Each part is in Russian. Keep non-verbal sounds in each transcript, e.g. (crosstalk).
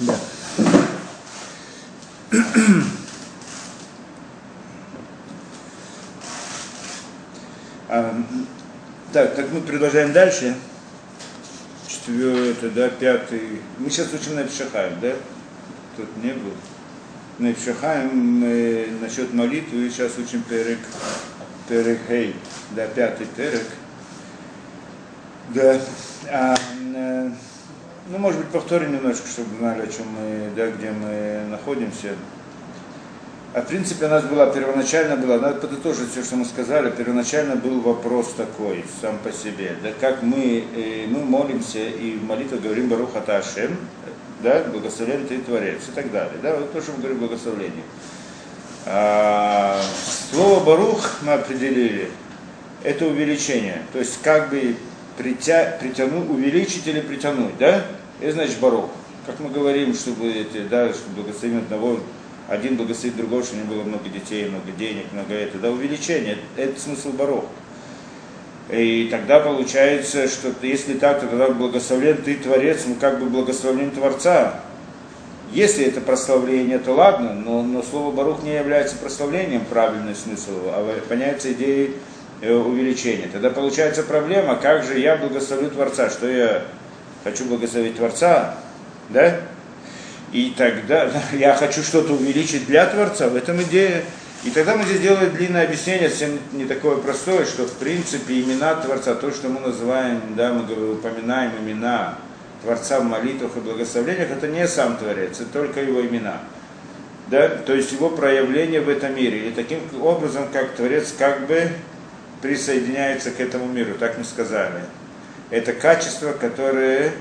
Да. (clears throat) А, так, так мы продолжаем дальше. Четвертый, да, пятый. Мы сейчас учим на Пшахаем, да? Тут не был. На Пшахаем мы насчет молитвы сейчас учим перек, перек Хей, да, пятый перек. Да. А, э, ну, может быть, повторим немножко, чтобы знали, о чем мы, да, где мы находимся. А в принципе у нас была первоначально была, надо подытожить все, что мы сказали, первоначально был вопрос такой, сам по себе, да, как мы, э, мы молимся и в молитве говорим Баруха Ташем, да, благословен ты Творец и так далее, да, вот то, что мы говорим благословение. А, слово Барух мы определили, это увеличение, то есть как бы притя, притянуть, увеличить или притянуть, да, это значит Барух. Как мы говорим, чтобы, эти, да, чтобы благословен одного один благословит другого, чтобы него было много детей, много денег, много это, да, увеличение, это смысл барох. И тогда получается, что если так, то тогда благословлен ты Творец, мы как бы благословлен Творца. Если это прославление, то ладно, но, но слово Барух не является прославлением, правильный смысл, а поняется идеей э, увеличения. Тогда получается проблема, как же я благословлю Творца, что я хочу благословить Творца, да? И тогда (laughs) я хочу что-то увеличить для Творца, в этом идея. И тогда мы здесь делаем длинное объяснение, совсем не такое простое, что в принципе имена Творца, то, что мы называем, да, мы упоминаем имена Творца в молитвах и благословлениях, это не сам Творец, это только его имена. Да? То есть его проявление в этом мире. И таким образом, как Творец как бы присоединяется к этому миру, так мы сказали. Это качество, которое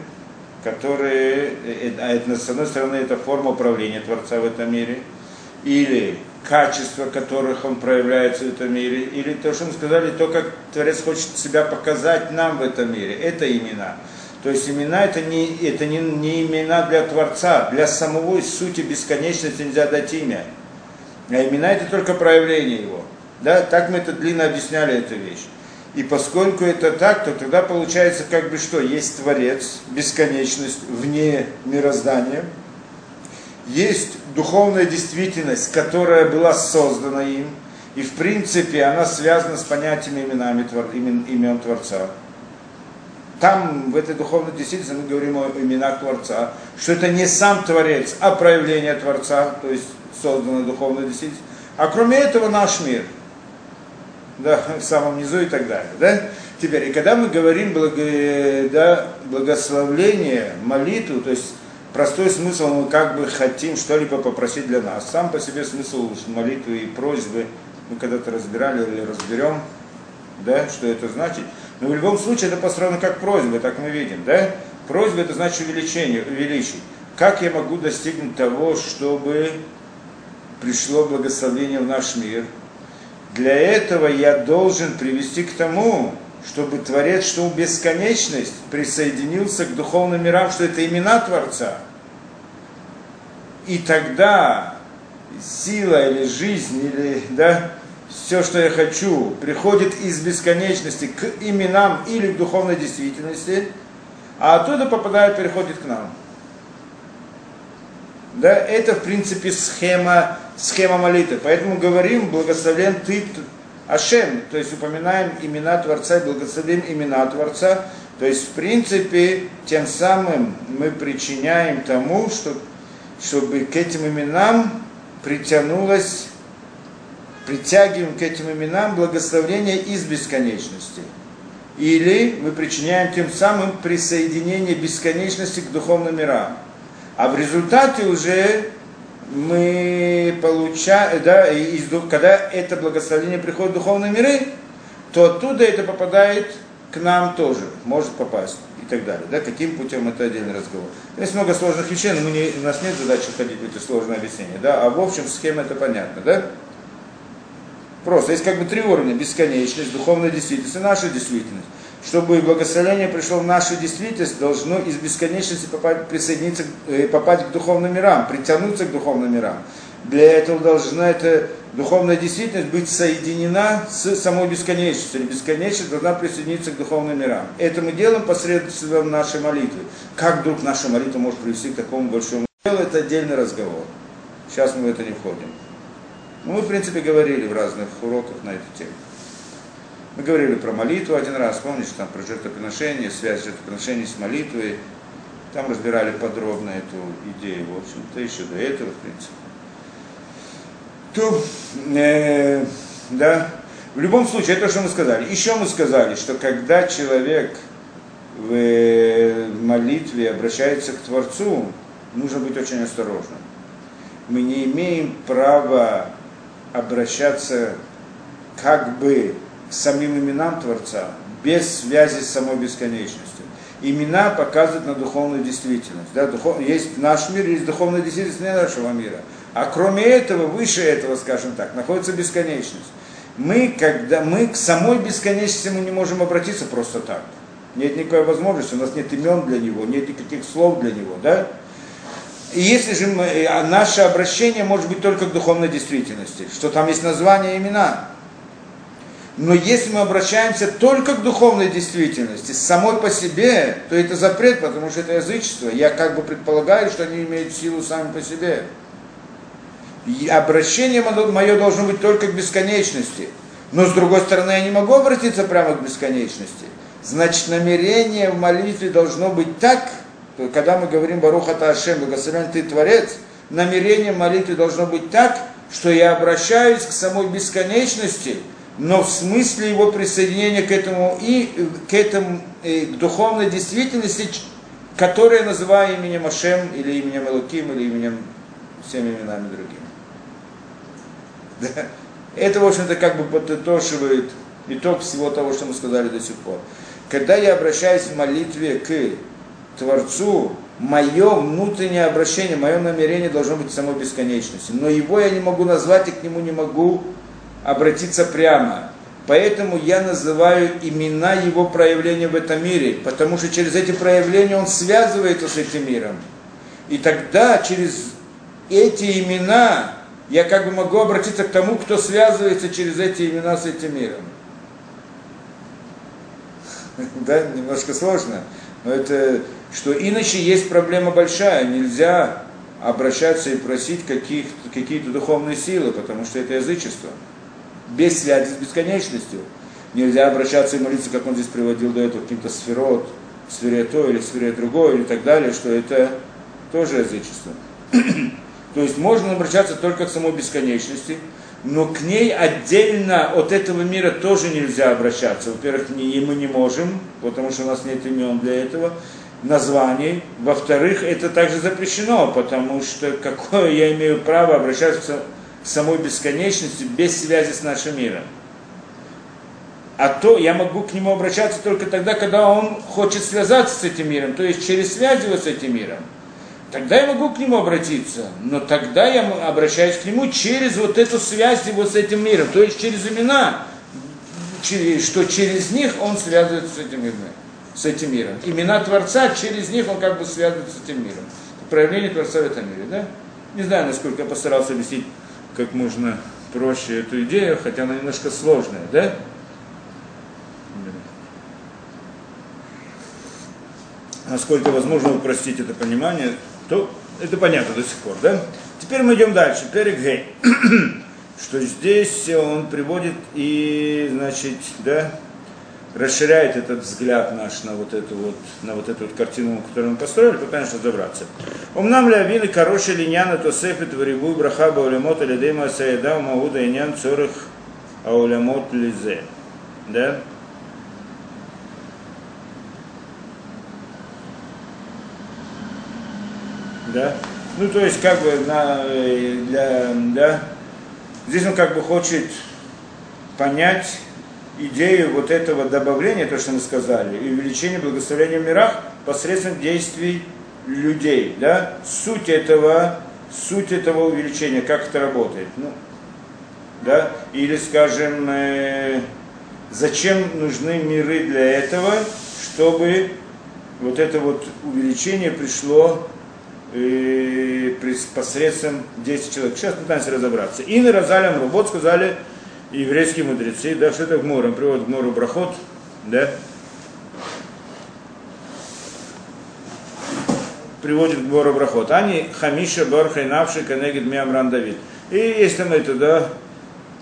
которые, э, э, а с одной стороны, это форма управления Творца в этом мире, или качества, которых он проявляется в этом мире, или то, что мы сказали, то, как Творец хочет себя показать нам в этом мире, это имена. То есть имена это не, это не, не имена для Творца, для самого сути бесконечности нельзя дать имя. А имена это только проявление его. Да? Так мы это длинно объясняли эту вещь. И поскольку это так, то тогда получается как бы что? Есть Творец, бесконечность вне мироздания. Есть духовная действительность, которая была создана им. И в принципе она связана с понятиями именами, имен, имен Творца. Там, в этой духовной действительности, мы говорим о именах Творца, что это не сам Творец, а проявление Творца, то есть созданная духовная действительность. А кроме этого наш мир – да, (laughs) в самом низу и так далее. Да? Теперь, и когда мы говорим благо, да, благословление, молитву, то есть простой смысл, мы как бы хотим что-либо попросить для нас. Сам по себе смысл молитвы и просьбы мы когда-то разбирали или разберем, да, что это значит. Но в любом случае это построено как просьба, так мы видим, да? Просьба это значит увеличение, увеличить. Как я могу достигнуть того, чтобы пришло благословение в наш мир? Для этого я должен привести к тому, чтобы Творец, что бесконечность присоединился к духовным мирам, что это имена Творца. И тогда сила или жизнь, или да, все, что я хочу, приходит из бесконечности к именам или к духовной действительности, а оттуда попадает, переходит к нам. Да, это, в принципе, схема схема молитвы. Поэтому говорим, благословен ты Ашем, то есть упоминаем имена Творца и благословим имена Творца. То есть, в принципе, тем самым мы причиняем тому, что, чтобы к этим именам притянулось, притягиваем к этим именам благословение из бесконечности. Или мы причиняем тем самым присоединение бесконечности к духовным мирам. А в результате уже мы получаем, да, из, когда это благословение приходит в духовные миры, то оттуда это попадает к нам тоже, может попасть и так далее. Да, каким путем это отдельный разговор. Есть много сложных вещей, но мы не, у нас нет задачи входить в эти сложные объяснения. Да, а в общем схема это понятно. Да? Просто есть как бы три уровня. Бесконечность, духовная действительность и наша действительность чтобы благословение пришло в нашу действительность, должно из бесконечности попасть, присоединиться, э, попасть к духовным мирам, притянуться к духовным мирам. Для этого должна эта духовная действительность быть соединена с самой бесконечностью. Или бесконечность должна присоединиться к духовным мирам. Это мы делаем посредством нашей молитвы. Как вдруг наша молитва может привести к такому большому это отдельный разговор. Сейчас мы в это не входим. Ну, мы, в принципе, говорили в разных уроках на эту тему. Мы говорили про молитву один раз, помнишь, там про жертвоприношение, связь жертвоприношений с молитвой. Там разбирали подробно эту идею, в общем-то, еще до этого, в принципе. То, э, да, в любом случае, это что мы сказали. Еще мы сказали, что когда человек в э, молитве обращается к Творцу, нужно быть очень осторожным. Мы не имеем права обращаться как бы самим именам Творца, без связи с самой бесконечностью. Имена показывают на духовную действительность. Да? Духов... Есть наш мир, есть духовная действительность не нашего мира. А кроме этого, выше этого, скажем так, находится бесконечность. Мы, когда мы к самой бесконечности мы не можем обратиться просто так. Нет никакой возможности, у нас нет имен для него, нет никаких слов для него, да? И если же мы, а наше обращение может быть только к духовной действительности, что там есть название имена. Но если мы обращаемся только к духовной действительности, самой по себе, то это запрет, потому что это язычество. Я как бы предполагаю, что они имеют силу сами по себе. И обращение мое должно быть только к бесконечности. Но с другой стороны, я не могу обратиться прямо к бесконечности. Значит, намерение в молитве должно быть так, когда мы говорим Баруха Таашем, благословен ты Творец, намерение в молитве должно быть так, что я обращаюсь к самой бесконечности, но в смысле его присоединения к этому и к этому и к духовной действительности, которую я называю именем Ашем, или именем Элуким, или именем всеми именами другими. (laughs) Да? Это, в общем-то, как бы подытоживает итог всего того, что мы сказали до сих пор. Когда я обращаюсь в молитве к Творцу, мое внутреннее обращение, мое намерение должно быть самой бесконечности. Но его я не могу назвать и к нему не могу обратиться прямо. Поэтому я называю имена его проявления в этом мире, потому что через эти проявления он связывается с этим миром. И тогда через эти имена я как бы могу обратиться к тому, кто связывается через эти имена с этим миром. (laughs) Да, немножко сложно, но это, что иначе есть проблема большая, нельзя обращаться и просить каких, какие-то духовные силы, потому что это язычество, без связи с бесконечностью. Нельзя обращаться и молиться, как он здесь приводил до этого, каким-то сферот, сфере то или сфере другой, или так далее, что это тоже язычество. (clears throat) То есть можно обращаться только к самой бесконечности, но к ней отдельно от этого мира тоже нельзя обращаться. Во-первых, и мы не можем, потому что у нас нет имен для этого, названий. Во-вторых, это также запрещено, потому что какое я имею право обращаться самой бесконечности без связи с нашим миром. А то я могу к нему обращаться только тогда, когда он хочет связаться с этим миром, то есть через связь его с этим миром тогда я могу к нему обратиться, но тогда я обращаюсь к нему через вот эту связь его с этим миром, то есть через имена, что через них он связывается с этим миром. С этим миром. Имена Творца, через них он как бы связывается с этим миром. Проявление Творца в этом мире, да? Не знаю, насколько я постарался объяснить как можно проще эту идею, хотя она немножко сложная, да? Насколько возможно упростить это понимание, то это понятно до сих пор, да? Теперь мы идем дальше. Перек Гей. (clears throat) Что здесь он приводит и, значит, да, расширяет этот взгляд наш на вот эту вот, на вот эту вот картину, которую мы построили, пытаемся разобраться. Умнам ли авины хороши линяна, то сефит варигу браха баулямот или дейма саеда мауда инян цорых аулямот лизе. Да? да, ну то есть как бы на, э, для, да, здесь он как бы хочет понять идею вот этого добавления, то, что мы сказали, и увеличения благословения в мирах посредством действий людей, да, суть этого, суть этого увеличения, как это работает, ну, да, или, скажем, э, зачем нужны миры для этого, чтобы вот это вот увеличение пришло и посредством 10 человек. Сейчас пытаемся разобраться. И на Розалям вот сказали еврейские мудрецы, да, что это Гмор, он приводит Гмору Брахот, да. приводит к Бору Брахот. Они Хамиша, Барха и Навши, Канегид, Миамран, Давид. И есть там это, да,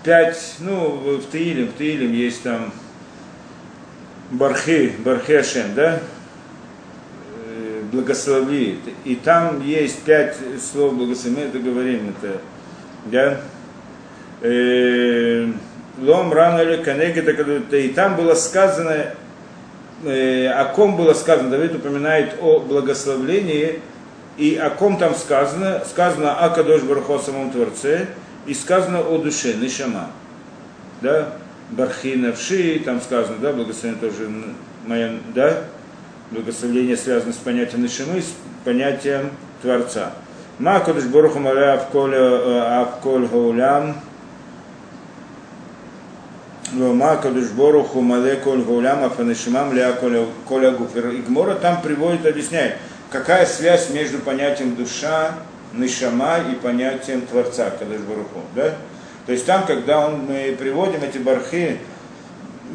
пять, ну, в Таилим, в Таилим есть там Бархи, Ашем, да, э, благослови. И там есть пять слов благослови, мы это говорим, это, да, Лом рано или Канегита, и там было сказано, э, о ком было сказано, Давид упоминает о благословлении, и о ком там сказано, сказано о Кадош Бархо самом Творце, и сказано о душе, Нишама. Да? Бархи Навши, там сказано, да, благословение тоже моя, да, благословение связано с понятием Нишамы, с понятием Творца. Ма Кадош Барху Маля Авколь э, Гаулям, Лома Кадушборуху Мале Коль Гулям Афанешимам Ля Коля Гуфер. И Гмора там приводит, объясняет, какая связь между понятием душа, Нишама и понятием Творца Кадушборуху. Да? То есть там, когда он, мы приводим эти бархи,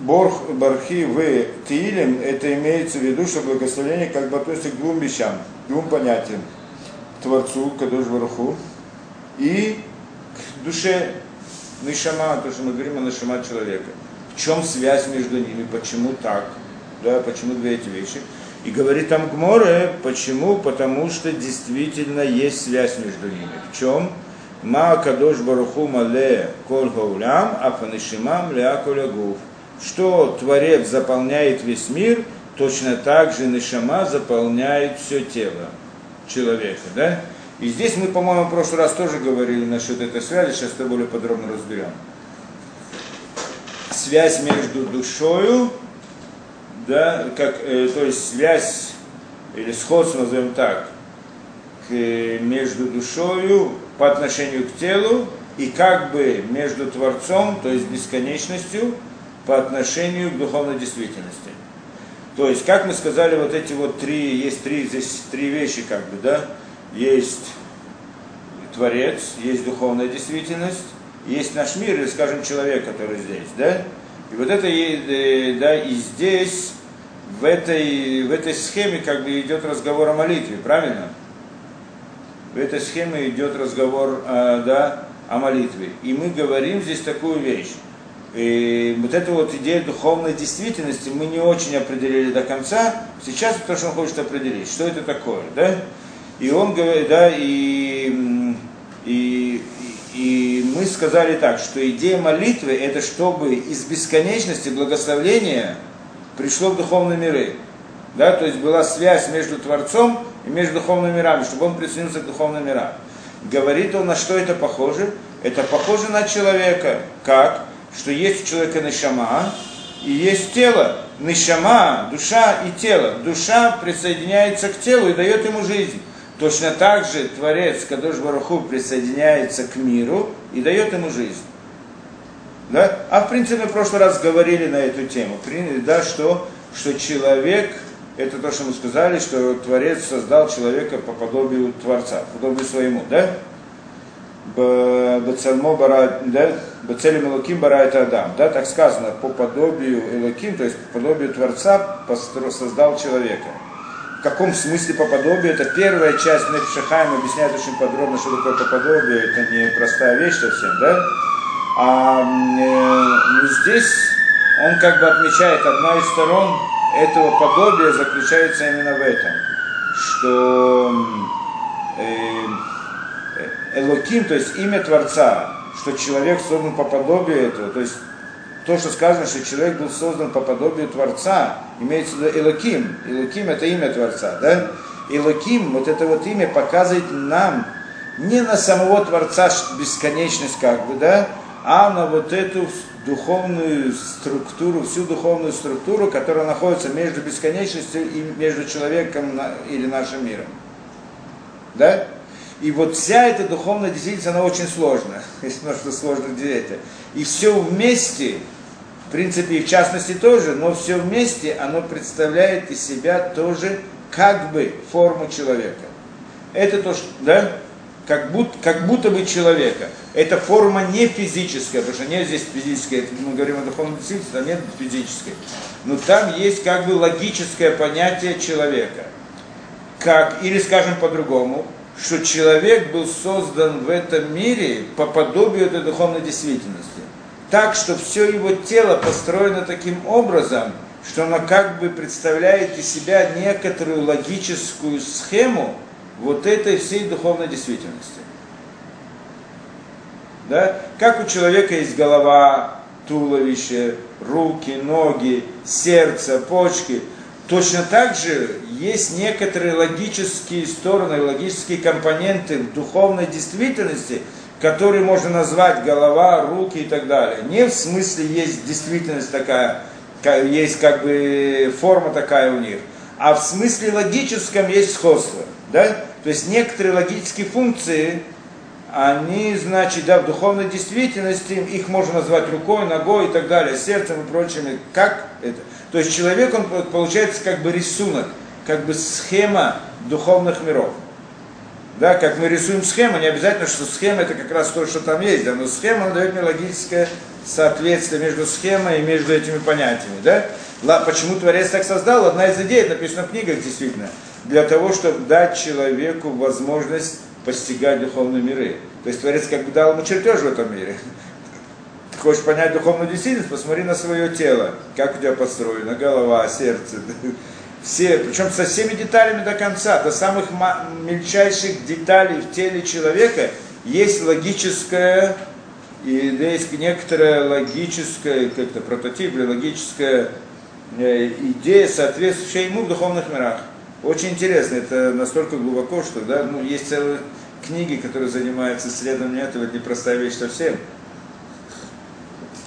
Борх, бархи в Тиилем, это имеется в виду, что благословение как бы относится к двум вещам, двум понятиям. Творцу, Кадуш Баруху, и к душе Нишама, то, что мы говорим о Нишама человека. В чем связь между ними, почему так, да, почему две эти вещи. И говорит там Гморе, почему? Потому что действительно есть связь между ними. В чем? Ма кадош баруху мале кол гаулям, а фанишимам ля. Что Творец заполняет весь мир, точно так же Нишама заполняет все тело человека. Да? И здесь мы, по-моему, в прошлый раз тоже говорили насчет этой связи, сейчас это более подробно разберем. Связь между душою, да, как, э, то есть связь или сходство, назовем так, к, между душою по отношению к телу и как бы между Творцом, то есть бесконечностью, по отношению к духовной действительности. То есть, как мы сказали, вот эти вот три, есть три, здесь три вещи, как бы, да, есть Творец, есть духовная действительность, есть наш мир, или, скажем, человек, который здесь, да? И вот это, э, да, и здесь, в этой, в этой схеме, как бы идет разговор о молитве, правильно? В этой схеме идет разговор, э, да, о молитве. И мы говорим здесь такую вещь. И вот эту вот идею духовной действительности мы не очень определили до конца. Сейчас то, что он хочет определить, что это такое, да? И он говорит, да, и, и, и мы сказали так, что идея молитвы это чтобы из бесконечности благословения пришло в духовные миры. Да, то есть была связь между Творцом и между духовными мирами, чтобы он присоединился к духовным мирам. Говорит он, на что это похоже? Это похоже на человека. Как? Что есть у человека нишама и есть тело. Нишама, душа и тело. Душа присоединяется к телу и дает ему жизнь. Точно так же Творец Кадош Бараху присоединяется к миру и дает ему жизнь. Да? А в принципе в прошлый раз говорили на эту тему, да, что, что человек, это то, что мы сказали, что Творец создал человека по подобию Творца, по подобию своему, да? Бацельмо бара, да? Бацелем Адам, да, так сказано, по подобию Элоким, то есть по подобию Творца создал человека. В каком смысле по подобию? Это первая часть Нефшахайм объясняет очень подробно, что такое по подобию. Это не простая вещь совсем, да? А э, здесь он как бы отмечает, одна из сторон этого подобия заключается именно в этом, что э, Элоким, то есть имя Творца, что человек создан по подобию этого, то есть то, что сказано, что человек был создан по подобию Творца, имеется в виду Элоким. Элоким это имя Творца, да? Элоким, вот это вот имя показывает нам не на самого Творца бесконечность как бы, да, а на вот эту духовную структуру, всю духовную структуру, которая находится между бесконечностью и между человеком или нашим миром. Да? И вот вся эта духовная действительность, она очень сложная, (laughs) если можно сложно делить. И все вместе в принципе, и в частности тоже, но все вместе оно представляет из себя тоже как бы форму человека. Это то, что, да, как будто, как будто бы человека. Это форма не физическая, потому что нет здесь физической, мы говорим о духовном действительности, а нет физической. Но там есть как бы логическое понятие человека. как, или скажем по-другому, что человек был создан в этом мире по подобию этой духовной действительности. Так, что все его тело построено таким образом, что оно как бы представляет из себя некоторую логическую схему вот этой всей духовной действительности. Да? Как у человека есть голова, туловище, руки, ноги, сердце, почки, точно так же есть некоторые логические стороны, логические компоненты в духовной действительности, которые можно назвать голова, руки и так далее. Не в смысле есть действительность такая, есть как бы форма такая у них, а в смысле логическом есть сходство. Да? То есть некоторые логические функции, они, значит, да, в духовной действительности, их можно назвать рукой, ногой и так далее, сердцем и прочими. Как это? То есть человек, он получается как бы рисунок, как бы схема духовных миров. Да, как мы рисуем схему, не обязательно, что схема это как раз то, что там есть, да, но схема дает мне логическое соответствие между схемой и между этими понятиями. Да? Почему Творец так создал? Одна из идей, это написано в книгах действительно, для того, чтобы дать человеку возможность постигать духовные миры. То есть Творец как бы дал ему чертеж в этом мире. Ты хочешь понять духовную действительность, посмотри на свое тело, как у тебя построено, голова, сердце, все, причем со всеми деталями до конца, до самых мельчайших деталей в теле человека есть логическая, и есть некоторая логическая, как-то прототип или логическая э, идея, соответствующая ему в духовных мирах. Очень интересно, это настолько глубоко, что да, ну, есть целые книги, которые занимаются исследованием этого, это непростая вещь совсем.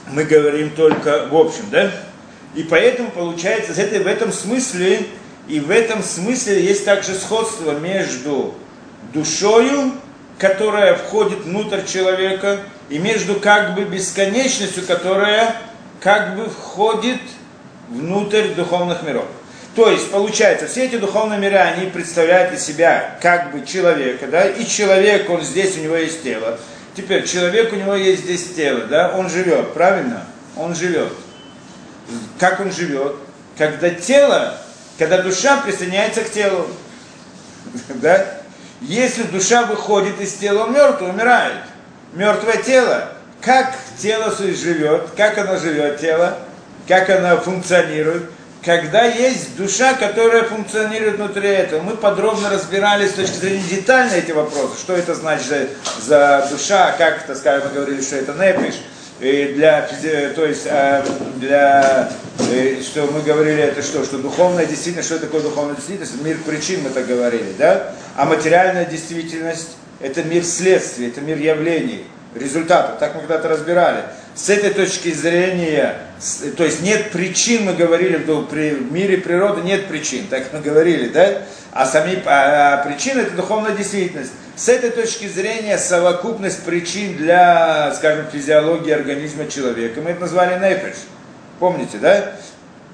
Мы говорим только в общем, да? И поэтому получается, в этом смысле, и в этом смысле есть также сходство между душою, которая входит внутрь человека, и между как бы бесконечностью, которая как бы входит внутрь духовных миров. То есть, получается, все эти духовные миры, они представляют из себя как бы человека, да, и человек, он здесь, у него есть тело. Теперь, человек, у него есть здесь тело, да, он живет, правильно? Он живет как он живет, когда тело, когда душа присоединяется к телу. (laughs) Да? Если душа выходит из тела, он мертвый, умирает. Мертвое тело. Как тело живет, как оно живет, тело, как оно функционирует, когда есть душа, которая функционирует внутри этого. Мы подробно разбирали с точки зрения детально эти вопросы, что это значит за, за душа, как это, скажем, мы говорили, что это непиш, для, то есть а, для, э, что мы говорили, это что, что духовная действительность, что такое духовная действительность, мир причин мы так говорили, да, а материальная действительность это мир следствий, это мир явлений, результатов, так мы когда-то разбирали. С этой точки зрения, то есть нет причин, мы говорили, в мире природы нет причин, так мы говорили, да, а сами а, а причины это духовная действительность. С этой точки зрения совокупность причин для, скажем, физиологии организма человека, мы это назвали нефиш. Помните, да?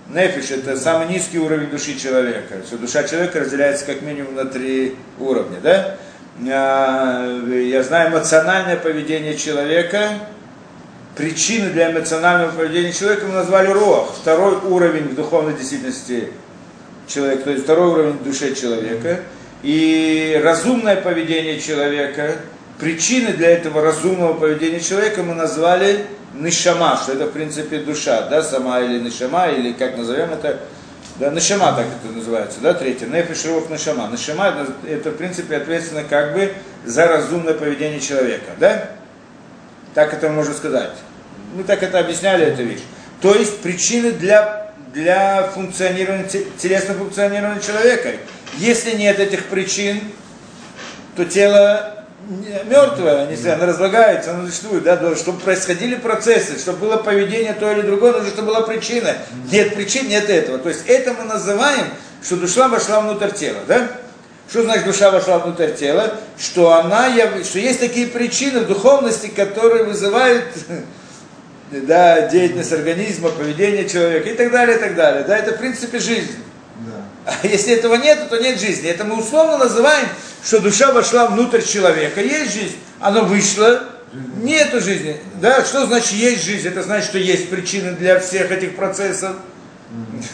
Нефиш – это самый низкий уровень души человека. Все, душа человека разделяется как минимум на три уровня, да? А, я знаю эмоциональное поведение человека, причины для эмоционального поведения человека мы назвали рох, второй уровень в духовной действительности человека, то есть второй уровень души человека – и разумное поведение человека, причины для этого разумного поведения человека мы назвали нишама, что это в принципе душа, да, сама или нишама, или как назовем это, да, нишама так это называется, да, третье, нефиш рух нишама. Нишама это, это в принципе ответственно как бы за разумное поведение человека, да? Так это можно сказать. Мы так это объясняли, эту вещь. То есть причины для, для функционирования, телесного функционирования человека. Если нет этих причин, то тело мертвое, не знаю, оно разлагается, оно существует, да, чтобы происходили процессы, чтобы было поведение то или другое, нужно, чтобы была причина. Нет причин, нет этого. То есть это мы называем, что душа вошла внутрь тела, да? Что значит душа вошла внутрь тела? Что она, что есть такие причины в духовности, которые вызывают (laughs) да, деятельность организма, поведение человека и так далее, и так далее. Да, это в принципе жизнь. А если этого нет, то нет жизни. Это мы условно называем, что душа вошла внутрь человека. Есть жизнь, она вышла, нету жизни. Да? Что значит есть жизнь? Это значит, что есть причины для всех этих процессов.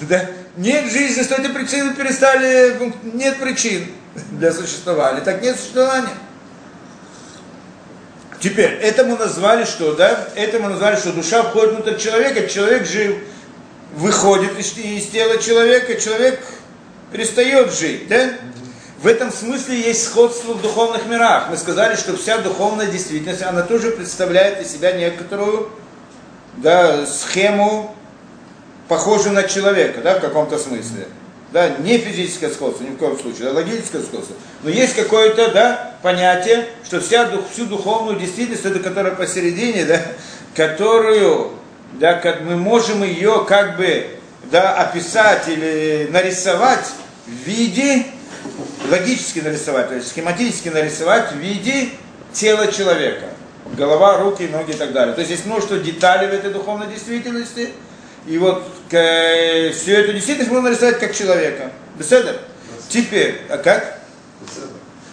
Да? нет жизни, что эти причины перестали, нет причин для существования, так нет существования. Теперь, это мы назвали что, да? Это мы назвали, что душа входит внутрь человека, человек жив, выходит из, из тела человека, человек перестает жить, да? В этом смысле есть сходство в духовных мирах. Мы сказали, что вся духовная действительность, она тоже представляет из себя некоторую да, схему, похожую на человека, да, в каком-то смысле да, не физическое сходство, ни в коем случае, а логическое сходство. Но есть какое-то, да, понятие, что вся, всю духовную действительность, это которая посередине, да, которую, да, как мы можем ее как бы, да, описать или нарисовать в виде, логически нарисовать, то есть схематически нарисовать в виде тела человека. Голова, руки, ноги и так далее. То есть есть множество деталей в этой духовной действительности – и вот к, всю эту действительность можно нарисовать как человека. Беседа? Теперь, а как?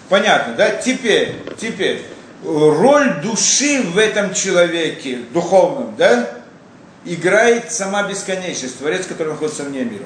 Понятно, да? Теперь, теперь, роль души в этом человеке, духовном, да, играет сама бесконечность, Творец, который находится вне мира.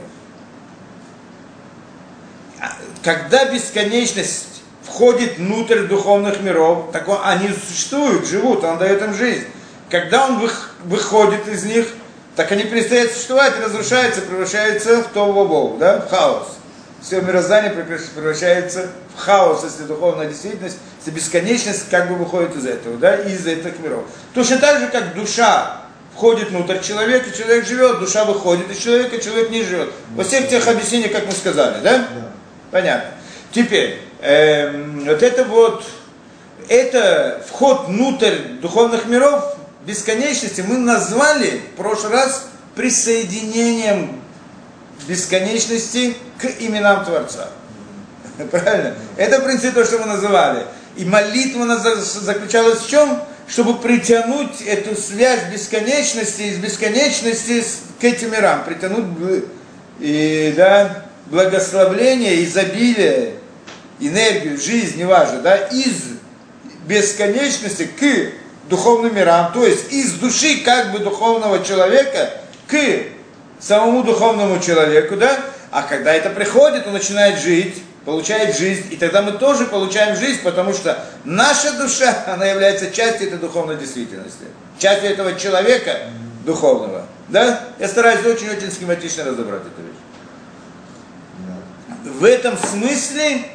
А когда бесконечность входит внутрь духовных миров, так он, они существуют, живут, он дает им жизнь. Когда он выходит из них, так они перестают существовать, разрушаются, превращаются в Богу, да, в хаос. Все мироздание превращается в хаос, если духовная действительность, если бесконечность как бы выходит из этого, да, из этих миров. Точно так же, как душа входит внутрь человека, человек живет, душа выходит из человека, человек не живет. Во всех тех объяснениях, как мы сказали, да? да. Понятно. Теперь, эм, вот это вот, это вход внутрь духовных миров, бесконечности мы назвали в прошлый раз присоединением бесконечности к именам Творца. (laughs) Правильно? Это, в принципе, то, что мы называли. И молитва заключалась в чем? Чтобы притянуть эту связь бесконечности из бесконечности к этим мирам, притянуть и, да, благословление, изобилие, энергию, жизнь, неважно, да, из бесконечности к духовным мирам, то есть из души как бы духовного человека к самому духовному человеку, да? А когда это приходит, он начинает жить, получает жизнь, и тогда мы тоже получаем жизнь, потому что наша душа, (laughs) она является частью этой духовной действительности, частью этого человека духовного. Да? Я стараюсь очень-очень схематично разобрать эту вещь. В этом смысле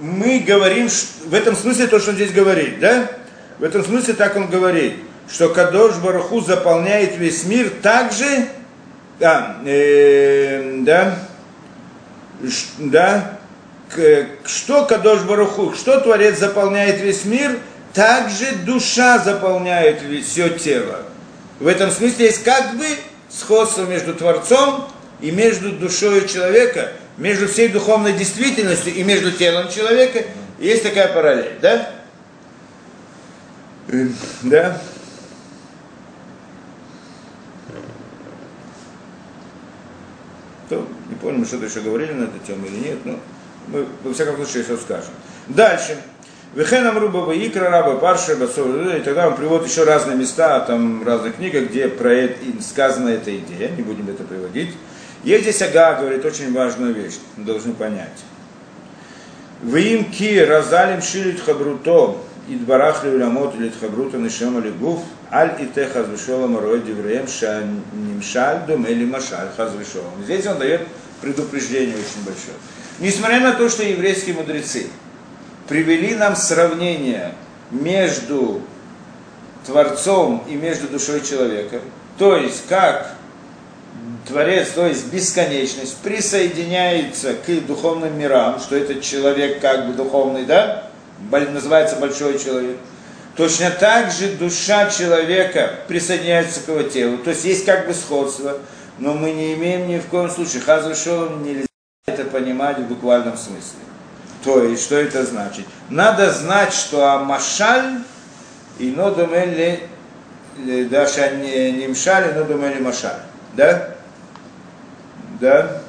мы говорим, в этом смысле то, что он здесь говорит, да? В этом смысле так он говорит, что Кадош Бараху заполняет весь мир так же, да, э, да, да, к, что Кадош Бараху, что Творец заполняет весь мир, также душа заполняет все тело. В этом смысле есть как бы сходство между Творцом и между душой человека, между всей духовной действительностью и между телом человека. Есть такая параллель, да? Да? То, не помню, мы что-то еще говорили на эту тему или нет, но мы, во всяком случае, все скажем. Дальше. Вехенам Руба Икра, Раба Парша, и тогда он приводит еще разные места, там в разных книгах, где про это сказана эта идея, не будем это приводить. Есть здесь Ага говорит очень важную вещь, мы должны понять. Вим ки разалим шилит хабруто, Идбарах Леулямот или Тхабрута Нишем или Гуф, Аль и те Хазвишолом Рой Девреем Шанимшаль Дом или Машаль Хазвишолом. Здесь он дает предупреждение очень большое. Несмотря на то, что еврейские мудрецы привели нам сравнение между Творцом и между душой человека, то есть как Творец, то есть бесконечность, присоединяется к духовным мирам, что этот человек как бы духовный, да, называется большой человек. Точно так же душа человека присоединяется к его телу. То есть есть как бы сходство, но мы не имеем ни в коем случае, хазу шолом нельзя это понимать в буквальном смысле. То есть, что это значит? Надо знать, что Амашаль и Нодомели, даже не Мшаль и Нодомели Машаль. Да? Да?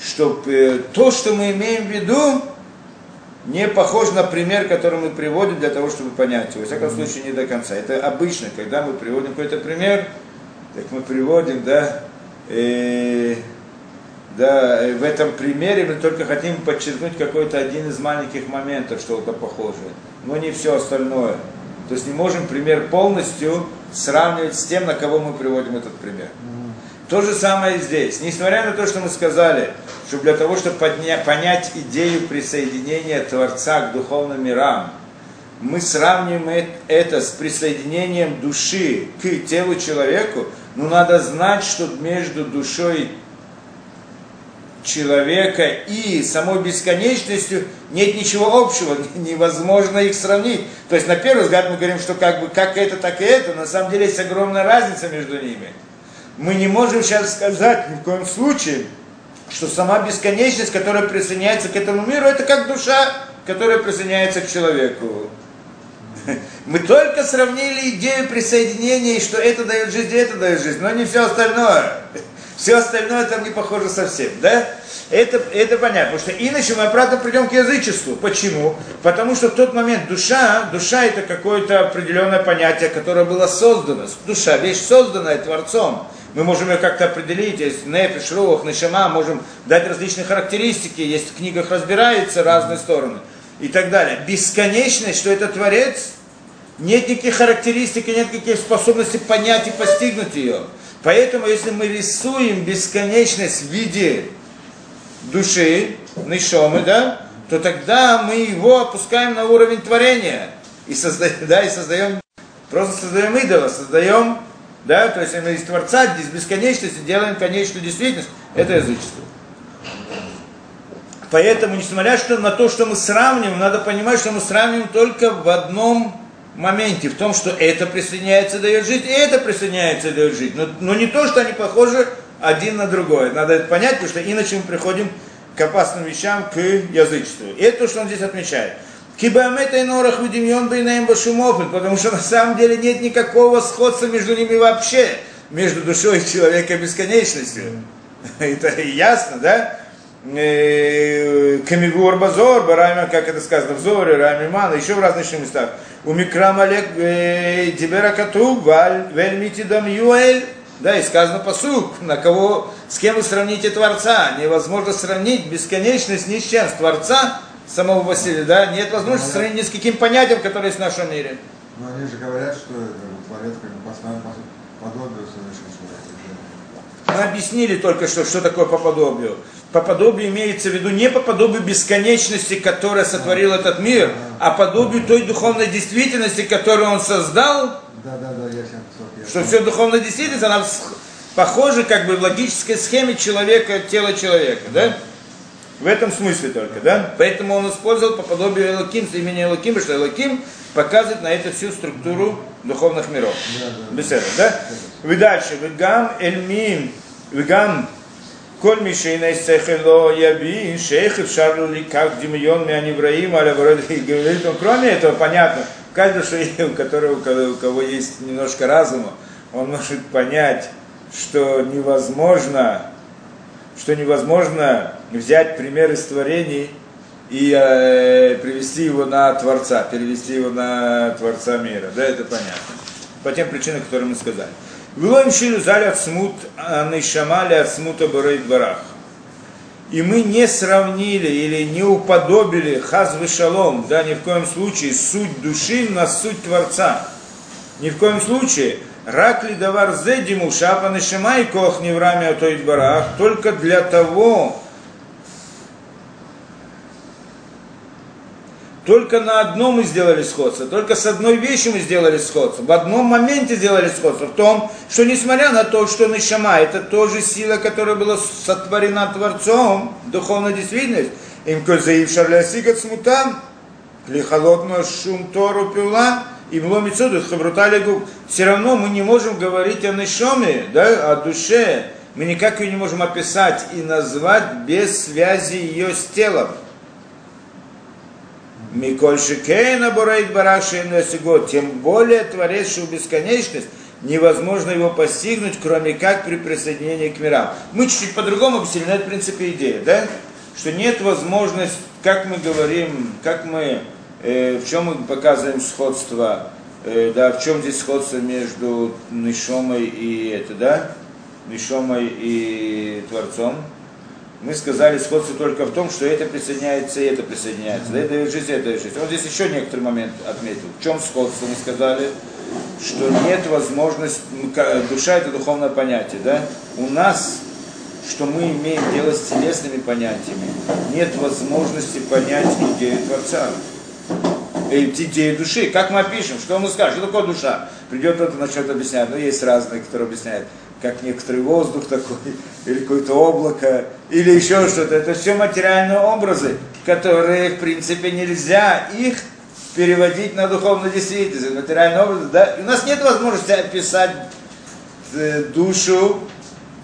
Чтобы то, что мы имеем в виду, не похож на пример, который мы приводим для того, чтобы понять его. Во всяком случае, не до конца. Это обычно, когда мы приводим какой-то пример, так мы приводим, да, э, Да, в этом примере мы только хотим подчеркнуть какой-то один из маленьких моментов, что-то похожее, но не все остальное. То есть не можем пример полностью сравнивать с тем, на кого мы приводим этот пример. То же самое здесь. Несмотря на то, что мы сказали, что для того, чтобы подня- понять идею присоединения Творца к духовным мирам, мы сравниваем это с присоединением души к телу человеку, но надо знать, что между душой человека и самой бесконечностью нет ничего общего, (laughs) невозможно их сравнить. То есть на первый взгляд мы говорим, что как бы как это, так и это, на самом деле есть огромная разница между ними. Мы не можем сейчас сказать ни в коем случае, что сама бесконечность, которая присоединяется к этому миру, это как душа, которая присоединяется к человеку. (laughs) Мы только сравнили идею присоединения, что это дает жизнь, это дает жизнь, но не все остальное. (laughs) Все остальное там не похоже совсем, да? Это, это понятно, потому что иначе мы обратно придем к язычеству. Почему? Потому что в тот момент душа, душа это какое-то определенное понятие, которое было создано. Душа, вещь созданная Творцом. Мы можем ее как-то определить, есть нефиш, рух, нешама, можем дать различные характеристики, есть в книгах разбирается разные стороны и так далее. Бесконечность, что это Творец, нет никаких характеристик, нет никаких способностей понять и постигнуть ее. Поэтому, если мы рисуем бесконечность в виде души, нишомы, да, то тогда мы его опускаем на уровень творения и создаем, да, и создаем, просто создаем идола, создаем, да, то есть мы из Творца, из бесконечности делаем конечную действительность, это язычество. Поэтому, несмотря на то, что мы сравниваем, надо понимать, что мы сравниваем только в одном моменте, в том, что это присоединяется дает жить, и это присоединяется дает жить. Но, но не то, что они похожи один на другой. Надо это понять, потому что иначе мы приходим к опасным вещам, к язычеству. И это то, что он здесь отмечает. Кибамета и норах видимьон бейнаем башумофин, потому что на самом деле нет никакого сходства между ними вообще, между душой человека и бесконечностью. Это ясно, да? Э, Камигур Базор, Барайма, как это сказано в Зоре, Раймиман, еще в разных местах. У Микрамалек э, Дибера Кату, Юэль, да, и сказано посук, на кого, с кем вы сравните Творца. Невозможно сравнить бесконечность ни с чем. С Творца самого Василия, да, нет возможности сравнить ни с каким понятием, которое есть в нашем мире. Но они же говорят, что это Творец как бы подобие совершил Мы объяснили только что, что такое по подобию. По подобию имеется в виду не по подобию бесконечности, которая сотворил этот мир, а подобию той духовной действительности, которую он создал, Да, да, да, я сейчас что все духовная действительность, она похожа как бы в логической схеме человека, тела человека, да? В этом смысле только, да? Поэтому он использовал по подобию Элоким, имени Элоким, что Элоким показывает на это всю структуру духовных миров. Да, да, Беседа, да? Вы дальше. Вегам эльмим, вегам коль мишейна сехело яби, шейх шарлю ли как димьон ми анивраим, аля говорит он. Кроме этого, понятно, каждый шеи, у которого, у кого есть немножко разума, он может понять, что невозможно что невозможно взять пример из творений и э, привести его на Творца, перевести его на Творца мира. Да, это понятно. По тем причинам, которые мы сказали. Вилоем шилю заль от смут нейшамали от смута барейт барах. И мы не сравнили или не уподобили хаз шалом, да, ни в коем случае, суть души на суть Творца. Ни в коем случае. Рак ли давар зедиму шапа нешимай кох не в раме от барах, только для того, Только на одном мы сделали сходство, только с одной вещью мы сделали сходство, в одном моменте сделали сходство, в том, что несмотря на то, что Нишама, это тоже сила, которая была сотворена Творцом, духовная действительность, им козаив шарлясикат смутам, лихолотно шум тору пила, и мломицуду хабрутали губ. Все равно мы не можем говорить о Нишоме, да, о душе, мы никак ее не можем описать и назвать без связи ее с телом. Миколь Шикейна Бурайт Барашин тем более творящую бесконечность, невозможно его постигнуть, кроме как при присоединении к мирам. Мы чуть-чуть по-другому объяснили, но это в принципе идея, да? Что нет возможности, как мы говорим, как мы, э, в чем мы показываем сходство, э, да, в чем здесь сходство между Нишомой и это, да? Нишомой и Творцом. мы сказали сходство только в том, что это присоединяется и это присоединяется. Да, это жизнь, это жизнь. Вот здесь еще некоторый момент отметил. В чем сходство мы сказали? Что нет возможности, душа это духовное понятие, да? У нас, что мы имеем дело с телесными понятиями, нет возможности понять идею Творца идею души. Как мы опишем, что мы скажем, что такое душа? Придет кто-то начнет объяснять, ну есть разные, которые объясняют как некоторый воздух такой, (laughs) или какое-то облако, или еще что-то. Это все материальные образы, которые, в принципе, нельзя их переводить на духовную действительность, материальные образы. Да? И у нас нет возможности описать э, душу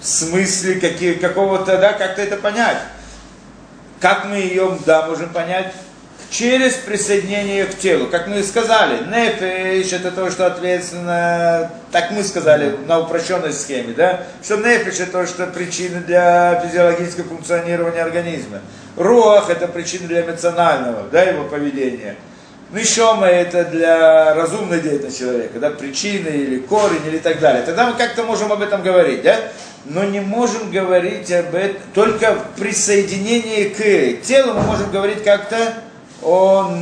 в смысле какие, какого-то, да, как-то это понять. Как мы ее, да, можем понять? Через присоединение к телу. Как мы сказали, нефиш это то, что ответственно, так мы сказали на упрощенной схеме, да, что нефиш это то, что причина для физиологического функционирования организма. Руах это причина для эмоционального, да, его поведения. Ну еще мы это для разумной деятельности человека, да, причины или корень или так далее. Тогда мы как-то можем об этом говорить, да? но не можем говорить об этом, только присоединении к телу мы можем говорить как-то о,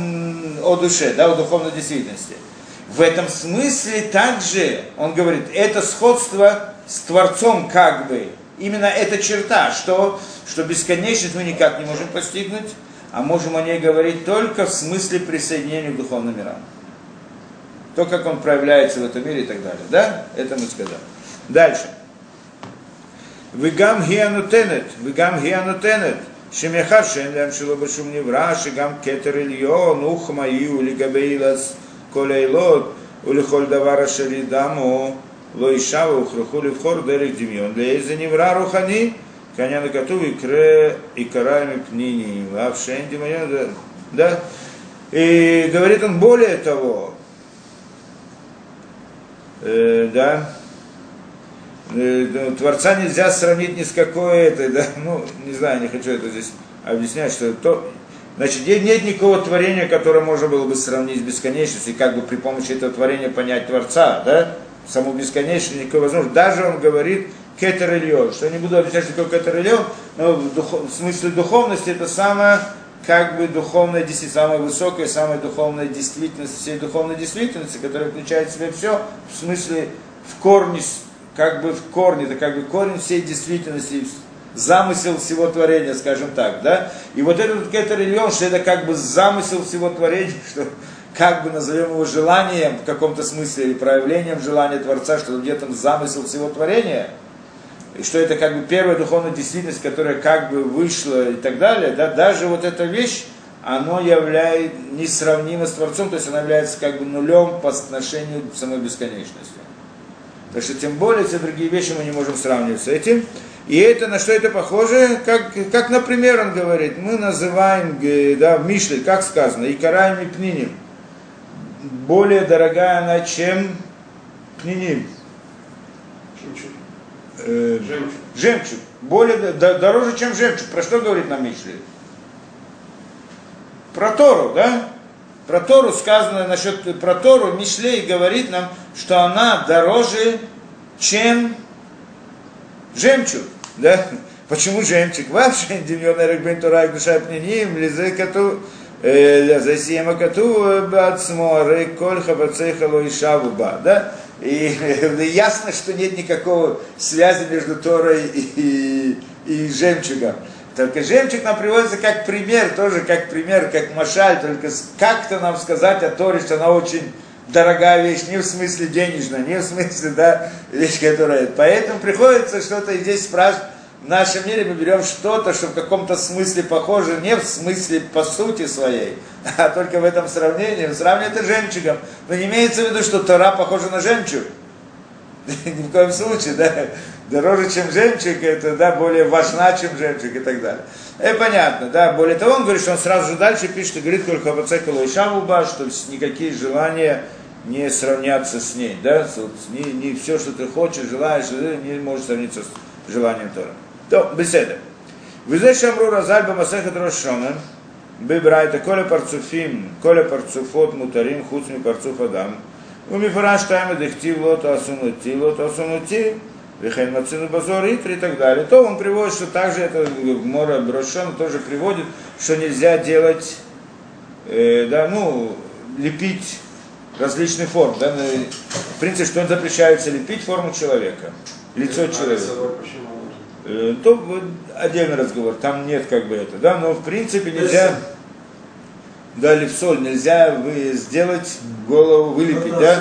о душе, да, о духовной действительности. В этом смысле также, он говорит, это сходство с Творцом как бы, именно эта черта, что, что бесконечность мы никак не можем постигнуть, а можем о ней говорить только в смысле присоединения к духовным мирам. То, как он проявляется в этом мире и так далее. Да? Это мы сказали. Дальше. Вигам хианутенет, вигам хианутенет. שמאחר שאין להם שלא בשום נברא, שגם כתר עליון וכמה יהיו לגבי אילס כל העילות ולכל דבר אשר ידמו לא אישה והוכרחו לבחור דרך דמיון לאיזה נברא רוחני כעניין הכתוב יקרא יקרא מפניני ואף שאין דמיון да? И говорит он более того, э, да, Э, Творца нельзя сравнить ни с какой этой, да, (laughs) ну, не знаю, не хочу это здесь объяснять, что то, значит, нет никакого творения, которое можно было бы сравнить с бесконечностью, и как бы при помощи этого творения понять Творца, да, саму бесконечность, никакой возможности. Даже он говорит кетер что я не буду объяснять, что такое кетер но в, духов, в смысле духовности это самое, как бы духовная действительность, самая высокая, самая духовная действительность всей духовной действительности, которая включает в себя все, в смысле в корне как бы в корне, это как бы корень всей действительности, замысел всего творения, скажем так, да? И вот этот кетер что это как бы замысел всего творения, (laughs) что как бы назовем его желанием в каком-то смысле, или проявлением желания Творца, что где-то замысел всего творения, и что это как бы первая духовная действительность, которая как бы вышла и так далее, да, даже вот эта вещь, оно является несравнимо с Творцом, то есть она является как бы нулем по отношению к самой бесконечности. Так что тем более все другие вещи мы не можем сравнивать с этим. И это на что это похоже? Как, как например, он говорит, мы называем, да, в Мишле, как сказано, и караем и пниним. Более дорогая она, чем пниним. Жемчуг. Э, жемчуг. Жемчуг. Более, да, дороже, чем жемчуг. Про что говорит нам Мишле? Про Тору, да? Про Тору сказано насчет про Тору, Мишлей говорит нам, что она дороже, чем жемчуг. Да? Почему жемчуг? Вообще, Демьон Эрекбен Турак Душа Пниним, Лизе Кату, Засиема Кату, Бацмо, Рейколь Хабацеха Лоишаву Ба. Да? И ясно, что нет никакого связи между Торой и, и, и жемчугом. Только жемчуг нам приводится как пример, тоже как пример, как машаль, только как-то нам сказать о Торе, что она очень дорогая вещь, не в смысле денежная, не в смысле, да, вещь, которая... Поэтому приходится что-то здесь спрашивать. В нашем мире мы берем что-то, что в каком-то смысле похоже, не в смысле по сути своей, а только в этом сравнении. Сравнивает это жемчугом. Но не имеется в виду, что Тора похожа на жемчуг. (laughs) Ни в коем случае, да дороже, чем жемчуг, это да, более важна, чем жемчуг и так далее. Это понятно, да. Более того, он говорит, что он сразу же дальше пишет и говорит только Бацекала и Шавуба, что никакие желания не сравнятся с ней, да, не, не все, что ты хочешь, желаешь, э, не может сравниться с желанием Тора. То, беседа. Вы знаете, Шамру Разальба Масехат Рошонен, Бибрайта, Коля Парцуфим, Коля Парцуфот Мутарим, Хуцми Парцуф Адам, Умифараш Тайма Дехти, Лото Асунути, Лото Асунути, Вихайн Мацину Базор Итри и так далее, то он приводит, что также это Мора Брошон тоже приводит, что нельзя делать, э, да, ну, лепить различных форм. Да, в принципе, что запрещается лепить форму человека, лицо человека. Э, то отдельный разговор, там нет как бы это, да, но в принципе нельзя, да, липсоль, нельзя вы сделать голову, вылепить, да,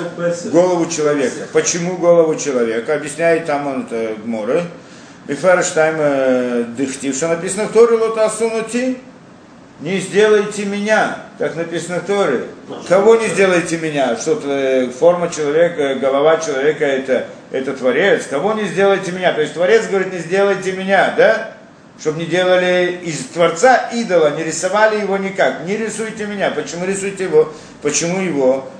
голову человека. Почему голову человека? Объясняет там он это Гморы. Мифараштайм э, дыхтив, что написано в Торе лотасунути, не сделайте меня, как написано в Торе. Кого не сделайте меня? Что-то э, форма человека, голова человека это, это Творец. Кого не сделайте меня? То есть Творец говорит, не сделайте меня, да? Чтобы не делали из Творца идола, не рисовали его никак. Не рисуйте меня. Почему рисуйте его? Почему его?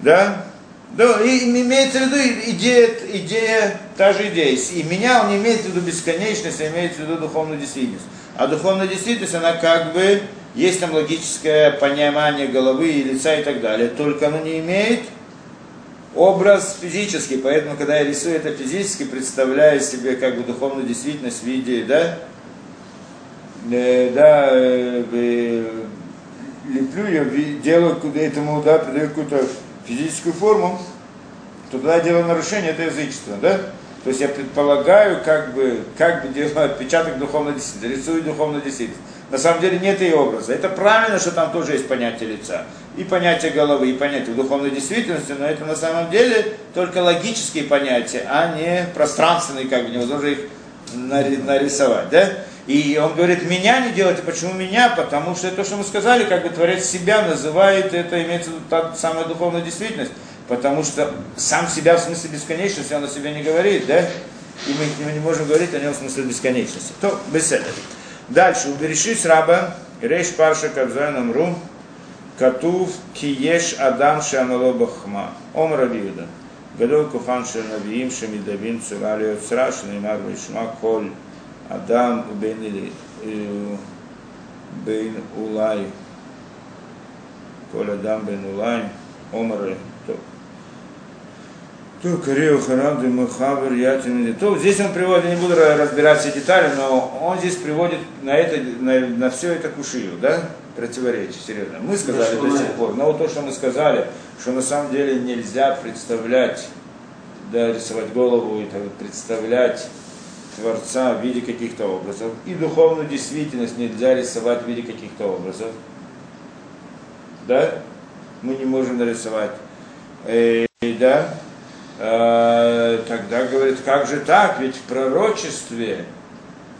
Да? Да, и имеется в виду идея, идея, та же идея. И меня он не имеет в виду бесконечность, а имеется в виду духовную действительность. А духовная действительность, она как бы есть там логическое понимание головы и лица и так далее, только оно не имеет образ физический, поэтому, когда я рисую это физически, представляю себе как бы духовную действительность в виде, да, да, леплю я, делаю этому, да, придаю какую-то физическую форму, то тогда я делаю нарушение, это язычество, да? То есть я предполагаю, как бы, как бы делаю отпечаток духовной действительности, рисую духовную действительность. На самом деле нет и образа. Это правильно, что там тоже есть понятие лица. И понятие головы, и понятие духовной действительности, но это на самом деле только логические понятия, а не пространственные, как бы невозможно их нарисовать. Да? И он говорит, меня не делайте, почему меня? Потому что то, что мы сказали, как бы Творец себя называет, это имеется в виду та самая духовная действительность. Потому что сам себя в смысле бесконечности, он о себе не говорит, да? И мы, мы не можем говорить о нем в смысле бесконечности. То беседа. Дальше. Убережись раба, рейш парша кадзайном ру, катув киеш адам шамало бахма. Омра ливда. Гадол куфан шанавиим шамидавим цуралио црашин и коль. Адам бен, э, бен Улай. Коля Адам бен Улай. Омар. То Корео Харамды Махабр Ятин То здесь он приводит, я не буду разбирать все детали, но он здесь приводит на, это, на, на все это кушию, да? Противоречие, серьезно. Мы сказали до сих пор, но вот то, что мы сказали, что на самом деле нельзя представлять, да, рисовать голову и так, представлять Творца в виде каких-то образов. И духовную действительность нельзя рисовать в виде каких-то образов. Да? Мы не можем нарисовать. Э, да? Э, тогда говорит, как же так? Ведь в пророчестве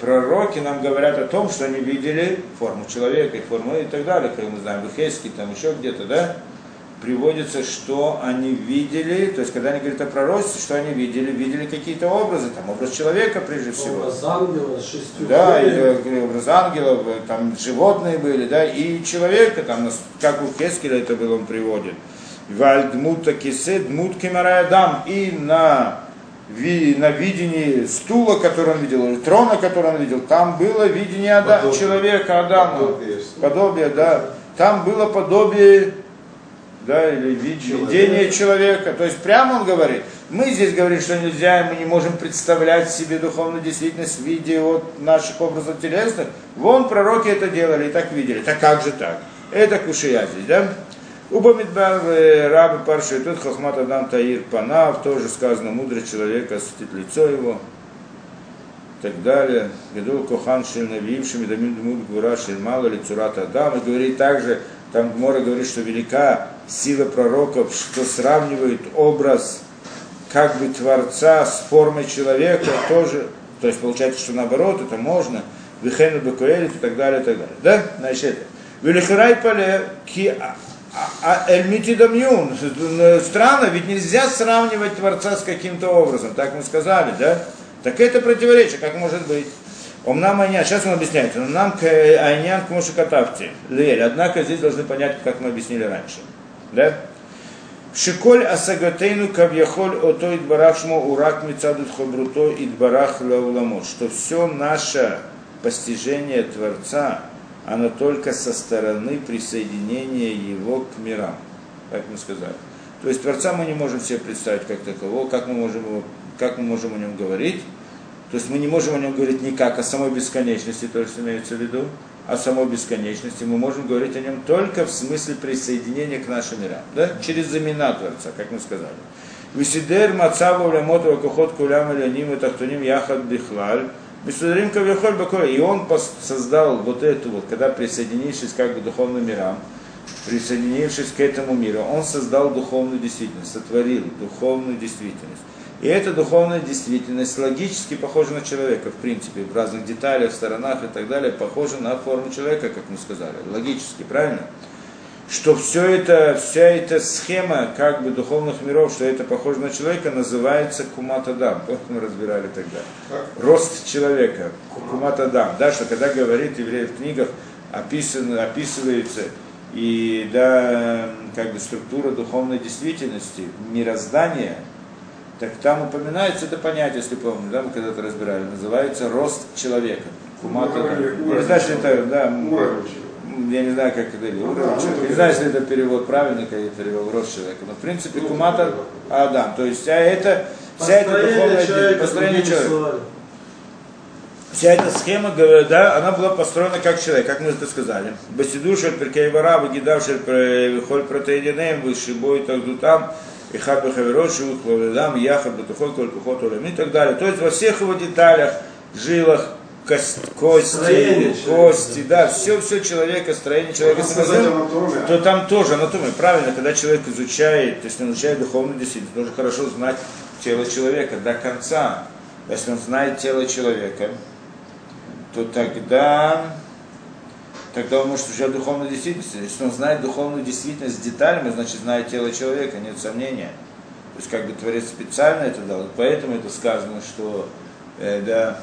пророки нам говорят о том, что они видели форму человека и форму и так далее, как мы знаем, в Ихеске, там еще где-то, да, приводится, что они видели, то есть когда они говорят о пророчестве, что они видели, видели какие-то образы, там образ человека прежде всего. Образ ангела с шестью Да, и, образ ангелов, там животные были, да, и человека, там, как у Хескеля это было, он приводит. Вальдмута кисе, дмут кемараядам. И на, ви, на видении стула, который он видел, или трона, который он видел, там было видение Ада, подобие. человека Адама. Подобие. подобие, да. Там было подобие да, или видение человека. То есть прямо он говорит, мы здесь говорим, что нельзя, мы не можем представлять себе духовную действительность в виде вот наших образов телесных. Вон пророки это делали и так видели. Так как же так? Это кушия здесь, да? У Бамидбар рабы парши тут хохмат адам таир панав, тоже сказано, мудрый человек осветит лицо его, и так далее. Гедул кохан шель навившими дамин дмут гура шель мало ли цурат адам. И говорит также, там Гмора говорит, что велика сила пророков, что сравнивает образ как бы Творца с формой человека тоже, то есть получается, что наоборот, это можно, Вихену Бекуэлит и так далее, и так далее. Да? Значит, это. Велихарай Пале, ки а Эльмити Дамьюн, странно, ведь нельзя сравнивать Творца с каким-то образом, так мы сказали, да? Так это противоречие, как может быть? Он нам Айнян, сейчас он объясняет, нам Айнян к Мошикатавте, Лель, однако здесь должны понять, как мы объяснили раньше, да? Шиколь асагатейну кавьяхоль ото идбарахшмо урак мицадут хобруто идбарах лауламот, что все наше постижение Творца, оно только со стороны присоединения его к мирам, как мы сказали. То есть Творца мы не можем себе представить как такового, как мы можем его как мы можем о нем говорить? То есть мы не можем о нем говорить не как о самой бесконечности, то есть имеется в виду, о самой бесконечности. Мы можем говорить о нем только в смысле присоединения к нашим мирам, да? через замена Творца, как мы сказали. Висидер мацаву лемоту кохот кулям ляним и тахтуним яхад бихлаль. Мисударим кавихоль бакой. И он создал вот эту вот, когда присоединившись как бы к духовным мирам, присоединившись к этому миру, он создал духовную действительность, сотворил духовную действительность. И эта духовная действительность логически похожа на человека, в принципе, в разных деталях, сторонах и так далее, похожа на форму человека, как мы сказали, логически, правильно? Что все это, вся эта схема как бы духовных миров, что это похоже на человека, называется куматадам. Вот мы разбирали тогда. Рост человека, куматадам. Да, что когда говорит еврей в книгах, описан, описывается и да, как бы структура духовной действительности, мироздания – так там упоминается это понятие, если помню, да, мы когда-то разбирали, называется рост человека. Кумата, да. Я не знаю, если это, да, я не знаю, как это, или уровень, не знаю, если это перевод правильный, как я перевел рост человека, но в принципе кумата Адам, то есть вся это, вся эта духовная построение человека. Вся эта схема, да, она была построена как человек, как мы это сказали. Басидушер, Перкейвара, Вагидавшер, Холь Протеидинем, Высший бой, так там, и хабы хавероши, хлаведам, яхат, батухой, коль кухот, и так далее. То есть во всех его деталях, жилах, кость, кости, кости, да, все, все человека, строение человека, то там тоже анатомия. Правильно, когда человек изучает, то есть он изучает духовную действительность, нужно хорошо знать тело человека до конца. Если он знает тело человека, то тогда тогда он может изучать духовную действительность. Если он знает духовную действительность с деталями, значит знает тело человека, нет сомнения. То есть как бы Творец специально это дал. Поэтому это сказано, что э, да,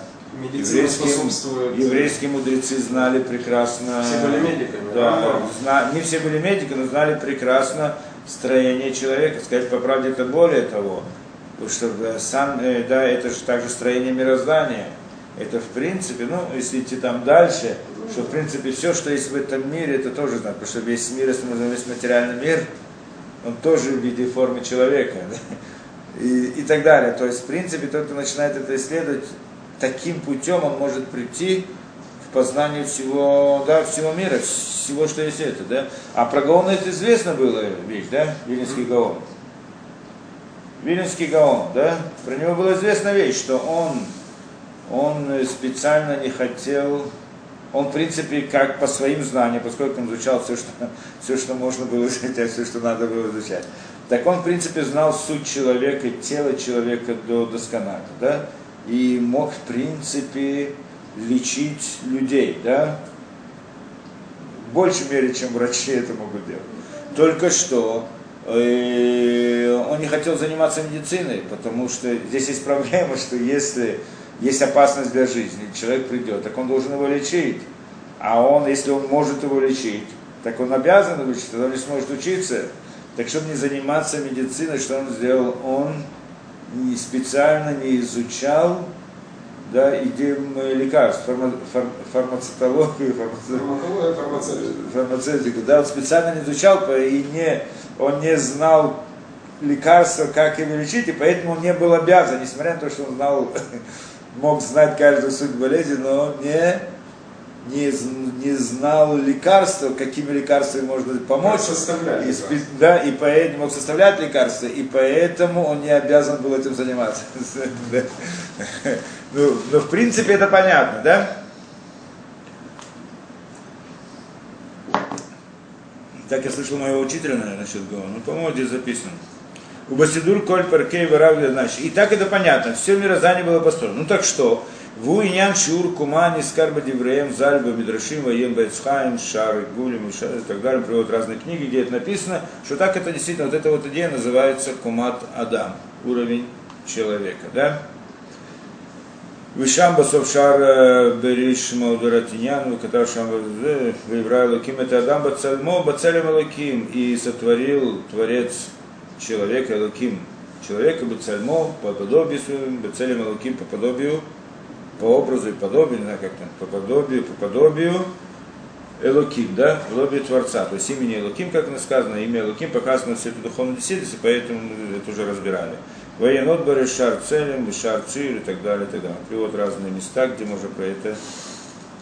еврейские, еврейские мудрецы знали прекрасно. Все были медиками. Да, зна, не все были медиками, но знали прекрасно строение человека. Сказать по правде, это более того. Потому что сам, э, да, это же также строение мироздания. Это в принципе, ну, если идти там дальше, что в принципе все, что есть в этом мире, это тоже знак, потому что весь мир, если мы назовем весь материальный мир, он тоже в виде формы человека. И, и так далее. То есть, в принципе, тот, кто начинает это исследовать, таким путем он может прийти к познанию всего, да, всего мира, всего, что есть это, да. А про Гаона это известно было вещь, да, Вильнинский Гаон. Вильнинский Гаон, да, про него была известна вещь, что он, он специально не хотел он, в принципе, как по своим знаниям, поскольку он изучал все, что, все, что можно было изучать, (laughs) все, что надо было изучать, так он, в принципе, знал суть человека, тело человека до досконально, да, и мог, в принципе, лечить людей, да, в большей мере, чем врачи это могут делать. Только что э, он не хотел заниматься медициной, потому что здесь есть проблема, (laughs) что если есть опасность для жизни, человек придет, так он должен его лечить. А он, если он может его лечить, так он обязан его лечить, тогда он не сможет учиться. Так чтобы не заниматься медициной, что он сделал? Он не специально не изучал да, идею лекарств, фарма, фар, фармацевтологию, фармацевтику. Да, он специально не изучал и не, он не знал лекарства, как его лечить, и поэтому он не был обязан, несмотря на то, что он знал (laughs) мог знать каждую суть болезни, но не, не, не знал лекарства, какими лекарствами можно помочь. И, спи, да, и поэтому мог составлять лекарства, и поэтому он не обязан был этим заниматься. (laughs) ну, но в принципе это понятно, да? Так я слышал моего учителя, наверное, насчет Гова. Ну, по-моему, здесь записано. У Басидур Коль Паркей Варавля значит. И так это понятно, все мироздание было построено. Ну так что? Ву Иньян Шур Кумани Скарба Дивреем Зальба Бидрашим Ваем Бецхайм Шар Гулем и так далее приводят разные книги, где это написано, что так это действительно, вот эта вот идея называется Кумат Адам, уровень человека, да? Вишам басов шар бериш молдуратиньян, который шам выбрал Луким, это Адам бацальмо бацалем Луким, и сотворил Творец человека Элоким, человека Бецальмо, по подобию своему, Бецелем Элоким, по подобию, по образу и подобию, не знаю как там, по подобию, по подобию Элоким, да, подобие Творца, то есть имени Элоким, как сказано, имя Элоким показано все это духовной действительности, поэтому мы это уже разбирали. Военот Баре Шар Целем, Шар Цир и так далее, и так далее. Привод разные места, где можно про это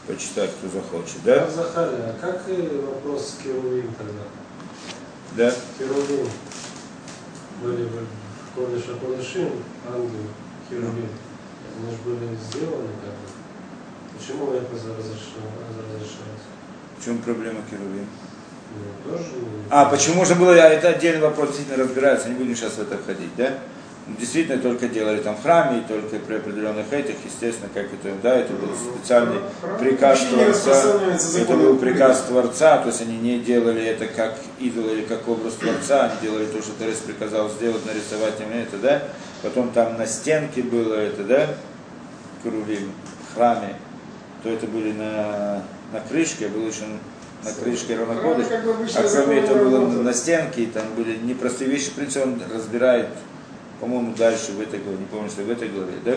почитать, кто захочет. Да? А, Захария, а как и вопрос с Керувим тогда? Да? Керувим были в Кодыша Кодышим, ангелы, Керувим. Они же были сделаны как бы. Почему это разрешалось? В чем проблема Керувим? Ну, тоже А, почему можно было, это отдельный вопрос, действительно разбирается, не будем сейчас в это входить, да? Действительно, только делали там в храме, и только при определенных этих, естественно, как это, да, это был специальный приказ Творца, это был приказ Творца, то есть они не делали это как идол или как образ Творца, они делали то, что Творец приказал сделать, нарисовать им это, да? Потом там на стенке было это, да, Керувим, в храме, то это были на, на крышке, было еще на крышке обычно а кроме этого было на стенке, и там были непростые вещи, в принципе, он разбирает, по-моему, дальше в этой главе, не помню, что в этой главе, да,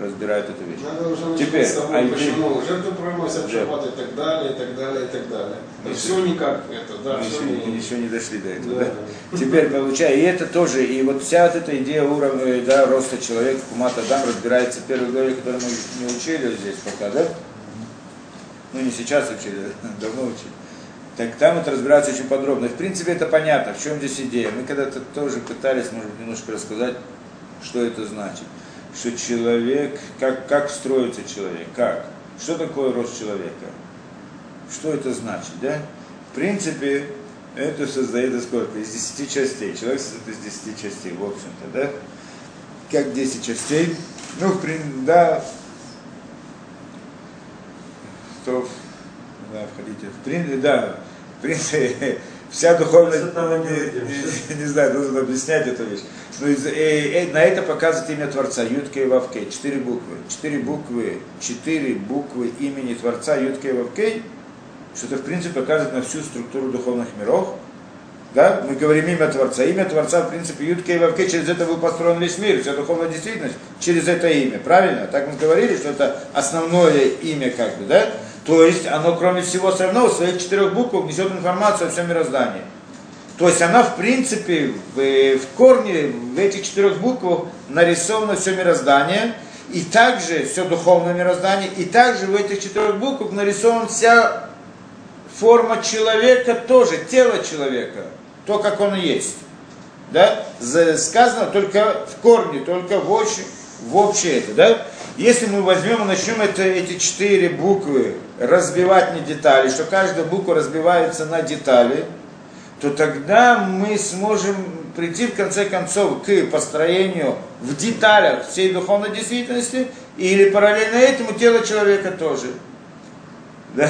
разбирает эту вещь. Надо уже Теперь, с того, а почему жертву приносят Да. шаббат и так далее, и так далее, и так далее. Мы все никак это, да, мы, все еще, не- еще не дошли до этого, Да. да? Теперь получаю, и это тоже, и вот вся вот эта идея уровня, да, роста человека, Кумата Дам разбирается в первой главе, которую мы не учили здесь пока, да? Ну не сейчас учили, (laughs) давно учили. Так там это разбирается очень подробно. В принципе, это понятно, в чем здесь идея. Мы когда-то тоже пытались, может быть, немножко рассказать, что это значит. Что человек, как, как строится человек, как? Что такое рост человека? Что это значит, да? В принципе, это создает из сколько? Из 10 частей. Человек состоит из 10 частей, в общем-то, да? Как 10 частей? Ну, в принципе, да. То, да, входите. В принципе, да. В принципе, (laughs) вся духовная... Этого не не, (laughs) не- знаю, нужно объяснять эту вещь. Но из- э, э, на это показывает имя Творца, Ютка и Вавкей. Четыре буквы. Четыре буквы, четыре буквы имени Творца Ютка и Вавкей, что это в принципе показывает на всю структуру духовных миров. Да? Мы говорим имя Творца. Имя Творца, в принципе, Ютка и Вавкей, через это был построен весь мир, вся духовная действительность через это имя. Правильно? Так мы говорили, что это основное имя, как бы, да? То есть оно, кроме всего остального, в своих четырех буквах несет информацию о всем мироздании. То есть она, в принципе, в, в корне, в этих четырех буквах нарисовано все мироздание, и также все духовное мироздание, и также в этих четырех буквах нарисована вся форма человека тоже, тело человека, то, как он есть. Да? За- Сказано только в корне, только в общем, в общее это. Да? Если мы возьмем и начнем это, эти четыре буквы разбивать на детали, что каждая буква разбивается на детали, то тогда мы сможем прийти в конце концов к построению в деталях всей духовной действительности или параллельно этому тело человека тоже. Да?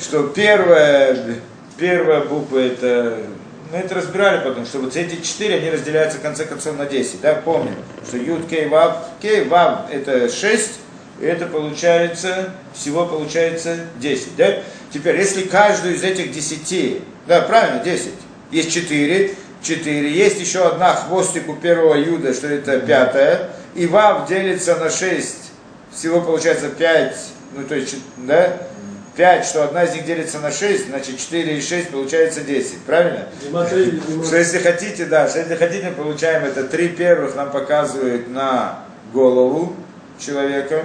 Что первая, первая буква это, мы это разбирали потом, что вот эти четыре, они разделяются в конце концов на 10, да, помним, что Юд, Кей, Вав, Кей, Вав это 6, и это получается, всего получается 10, да? Теперь, если каждую из этих 10, да, правильно, 10, есть 4, 4, есть еще одна хвостик у первого Юда, что это пятая, и Вав делится на 6, всего получается 5, ну то есть, да, 5, что одна из них делится на 6, значит 4 и 6 получается 10, правильно? Что если хотите, да, что если хотите, получаем это три первых нам показывают на голову человека.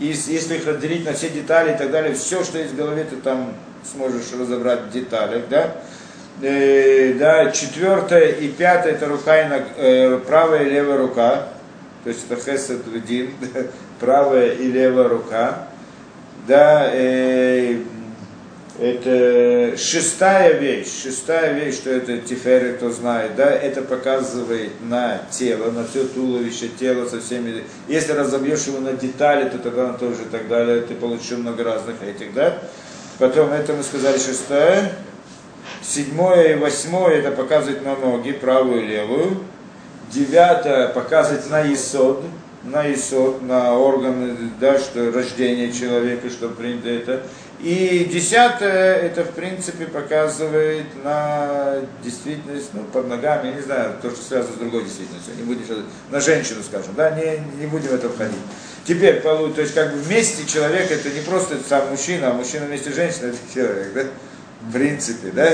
И если их разделить на все детали и так далее, все, что есть в голове, ты там сможешь разобрать в деталях, да. Э, да, четвертое и пятое это рука и ног- э, правая и левая рука. То есть это хесед (laughs) правая и левая рука. Да, э, это шестая вещь, шестая вещь, что это тиферы, кто знает, да, это показывает на тело, на все туловище, тело со всеми, если разобьешь его на детали, то тогда он тоже и так далее, ты получишь много разных этих, да. Потом это мы сказали шестое, седьмое и восьмое это показывает на ноги, правую и левую, девятое показывает на исод, на исод, на органы, да, что рождение человека, что принято это. И десятое, это в принципе показывает на действительность, ну, под ногами, я не знаю, то, что связано с другой действительностью, не будем на женщину, скажем, да, не, не будем в это входить. Теперь, то есть как бы вместе человек, это не просто сам мужчина, а мужчина вместе с женщиной, это человек, да, в принципе, да.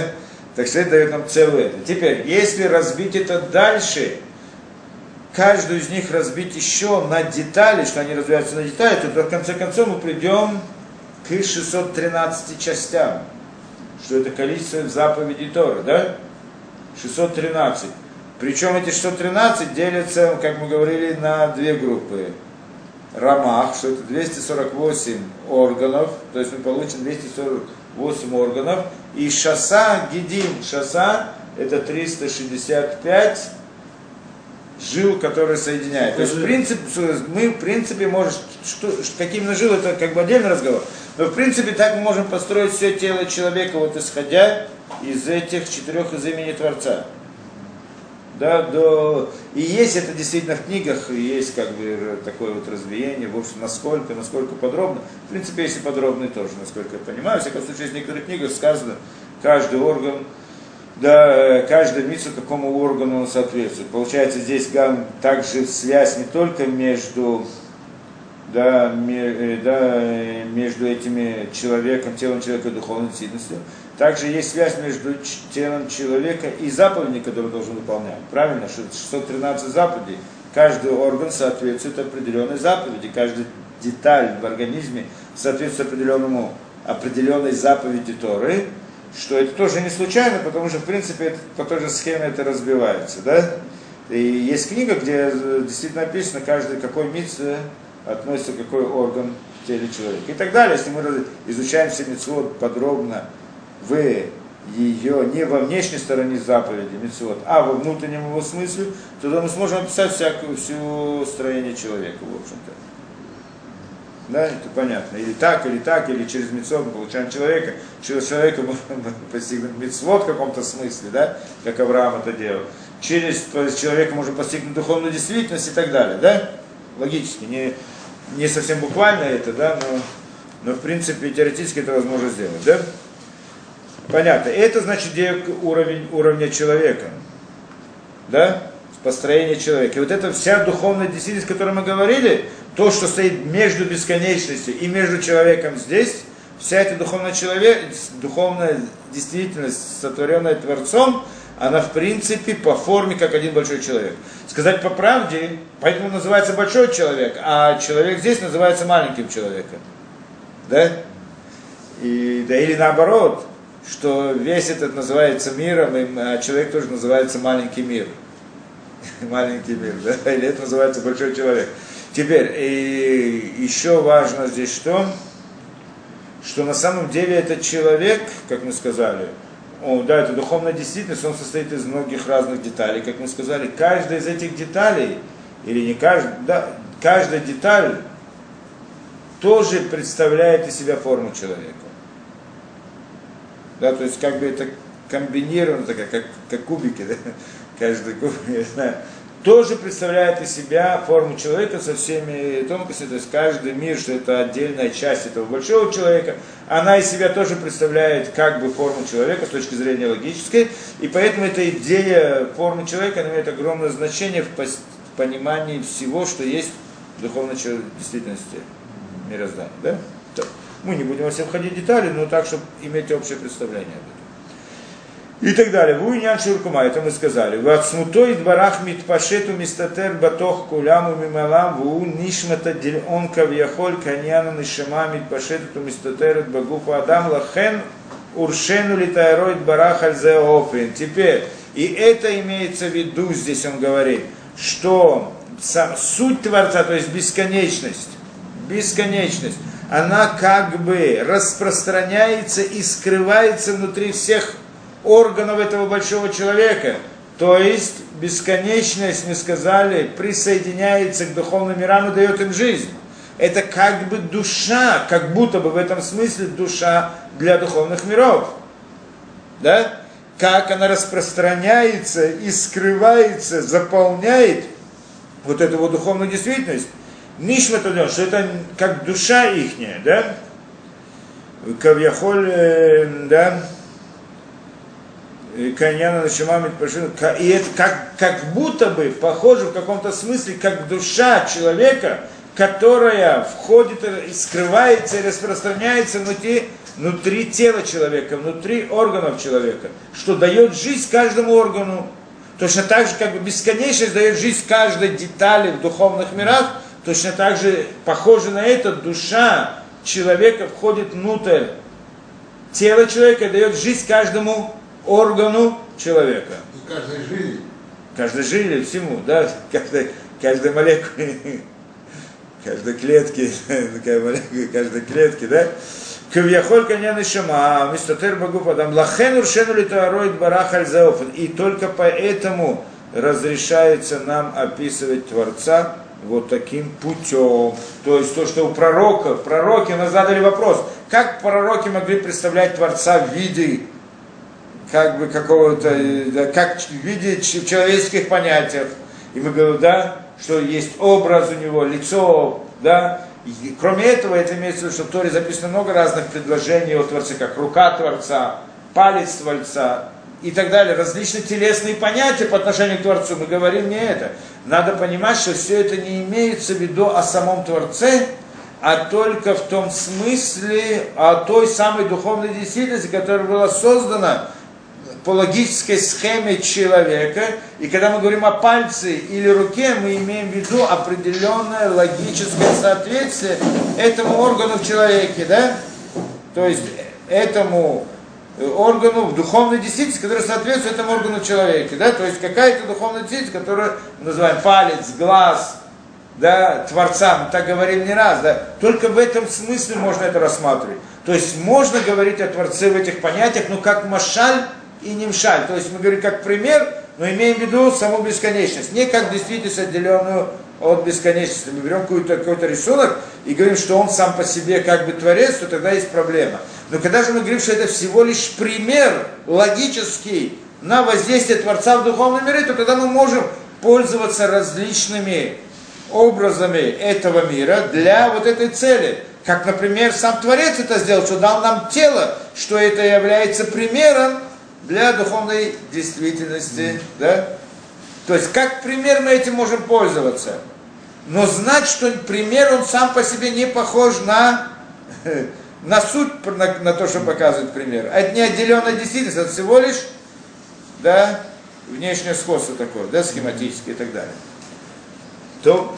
Так что это дает нам целое. Теперь, если разбить это дальше, каждую из них разбить еще на детали, что они развиваются на детали, то в конце концов мы придем к 613 частям, что это количество заповедей Торы, да? 613. Причем эти 613 делятся, как мы говорили, на две группы. Рамах, что это 248 органов, то есть мы получим 248 органов, и шаса гидин, шаса это 365 жил, которые соединяют. То есть, в принципе, мы, в принципе, можем, что, каким именно жил, это как бы отдельный разговор. Но, в принципе, так мы можем построить все тело человека, вот исходя из этих четырех из имени Творца. Да, до... И есть это действительно в книгах, есть как бы такое вот разбиение, в общем, насколько, насколько подробно. В принципе, есть и подробные тоже, насколько я понимаю. В всяком случае, в некоторых книгах сказано, каждый орган, да, каждый митсу какому органу он соответствует. Получается, здесь также связь не только между да, ме, да, между этими человеком, телом человека и духовной действительностью. Также есть связь между телом человека и заповедями, которые должен выполнять. Правильно, что 613 заповедей. Каждый орган соответствует определенной заповеди, каждая деталь в организме соответствует определенному, определенной заповеди Торы, что это тоже не случайно, потому что, в принципе, это, по той же схеме это разбивается. Да? И есть книга, где действительно написано, каждый какой митц относится какой орган в теле человека. И так далее. Если мы изучаем все митцвот подробно в ее не во внешней стороне заповеди митцвот, а во внутреннем его смысле, тогда мы сможем описать всякую, всю строение человека, в общем-то. Да, это понятно. Или так, или так, или через мецвод мы получаем человека. Через человека мы (laughs) постигнуть мецвод в каком-то смысле, да, как Авраам это делал. Через то есть, человека можем постигнуть духовную действительность и так далее, да? Логически, не, не совсем буквально это, да, но, но в принципе теоретически это возможно сделать, да? Понятно. Это значит где уровень уровня человека, да? Построение человека. И вот эта вся духовная действительность, о которой мы говорили, то, что стоит между бесконечностью и между человеком здесь, вся эта духовная, человек, духовная действительность, сотворенная Творцом, она в принципе по форме как один большой человек. Сказать по правде, поэтому называется большой человек, а человек здесь называется маленьким человеком. Да? И, да или наоборот, что весь этот называется миром, а человек тоже называется маленький мир. (laughs) маленький мир, да? Или это называется большой человек. Теперь, и еще важно здесь что? Что на самом деле этот человек, как мы сказали, о, да, это духовная действительность, он состоит из многих разных деталей, как мы сказали. Каждая из этих деталей, или не каждая, да, каждая деталь тоже представляет из себя форму человека. Да, то есть как бы это комбинировано, такая, как, как кубики, да? (laughs) каждый кубик, я знаю, тоже представляет из себя форму человека со всеми тонкостями, то есть каждый мир, что это отдельная часть этого большого человека, она из себя тоже представляет как бы форму человека с точки зрения логической, и поэтому эта идея формы человека имеет огромное значение в понимании всего, что есть в духовной действительности мироздания. Да? Мы не будем во все входить в детали, но так, чтобы иметь общее представление об этом. И так далее. Вуйнян Шуркума, это мы сказали. Вацмутой дворах митпашету мистатер батох куляму мималам ву нишмата дельон кавьяхоль каньяна нишама митпашету мистатер багуфа адам лахен уршену литайроид барах альзеофин. Теперь, и это имеется в виду, здесь он говорит, что суть Творца, то есть бесконечность, бесконечность, она как бы распространяется и скрывается внутри всех органов этого большого человека. То есть бесконечность, мы сказали, присоединяется к духовным мирам и дает им жизнь. Это как бы душа, как будто бы в этом смысле душа для духовных миров. Да? Как она распространяется и скрывается, заполняет вот эту вот духовную действительность. Нишма что это как душа ихняя, да? Кавьяхоль, э, да? Каньяна Нашимамит И это как, как будто бы похоже в каком-то смысле, как душа человека, которая входит и скрывается и распространяется внутри, внутри тела человека, внутри органов человека, что дает жизнь каждому органу. Точно так же, как бы бесконечность дает жизнь каждой детали в духовных мирах, точно так же, похоже на это, душа человека входит внутрь тела человека и дает жизнь каждому органу человека. И каждой жизни. Каждой жиле, всему, да, каждой, каждой молекуле, каждой клетке, (laughs) каждой клетке, да. Кавьяхоль коня шама, мистотер богу подам, лахен уршену литароид барах альзаофан. И только поэтому разрешается нам описывать Творца вот таким путем. То есть то, что у пророков, пророки нас задали вопрос, как пророки могли представлять Творца в виде как бы какого-то, да, как в виде человеческих понятиях. И мы говорим, да, что есть образ у него, лицо, да, и, кроме этого, это имеется в виду, что в Торе записано много разных предложений о Творце, как рука Творца, палец Творца и так далее, различные телесные понятия по отношению к Творцу. Мы говорим не это. Надо понимать, что все это не имеется в виду о самом Творце, а только в том смысле о той самой духовной действительности, которая была создана по логической схеме человека. И когда мы говорим о пальце или руке, мы имеем в виду определенное логическое соответствие этому органу в человеке, да? То есть этому органу в духовной действительности, который соответствует этому органу человека, да? То есть какая-то духовная действительность, которую мы называем палец, глаз, да, Творца, мы так говорим не раз, да, только в этом смысле можно это рассматривать. То есть можно говорить о Творце в этих понятиях, но как машаль и немшаль. То есть мы говорим как пример, но имеем в виду саму бесконечность, не как действительность отделенную от бесконечности. Мы берем какой-то какой рисунок и говорим, что он сам по себе как бы творец, то тогда есть проблема. Но когда же мы говорим, что это всего лишь пример логический на воздействие Творца в духовном мире, то тогда мы можем пользоваться различными образами этого мира для вот этой цели. Как, например, сам Творец это сделал, что дал нам тело, что это является примером для духовной действительности. Да? То есть, как пример мы этим можем пользоваться. Но знать, что пример, он сам по себе не похож на, (laughs) на суть, на, на то, что показывает пример. А это не отделенная действительность, это всего лишь да, внешнее сходство такое, да, схематическое и так далее. То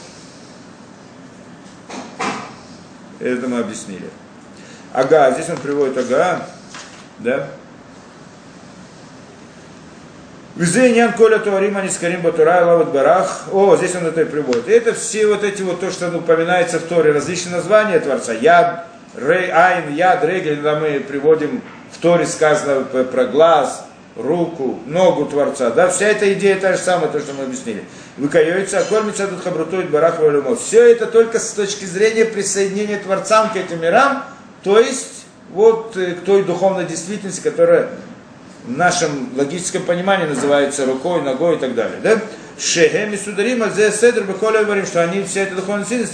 это мы объяснили. Ага, здесь он приводит ага, да, Визейнян Коля Туарим Анискарим Батура Лават Барах. О, здесь он это и приводит. И это все вот эти вот то, что упоминается в Торе, различные названия Творца. Яд, Рей, Айн, Яд, Регель, когда мы приводим в Торе сказано про глаз, руку, ногу Творца. Да, вся эта идея та же самая, то, что мы объяснили. Выкаюется, а тут хабрутует барах валюмот. Все это только с точки зрения присоединения Творцам к этим мирам, то есть вот э, к той духовной действительности, которая в нашем логическом понимании называется рукой, ногой и так далее. Да? Шехем и сударим, зе седр бехоля говорим, что они все это духовная сильность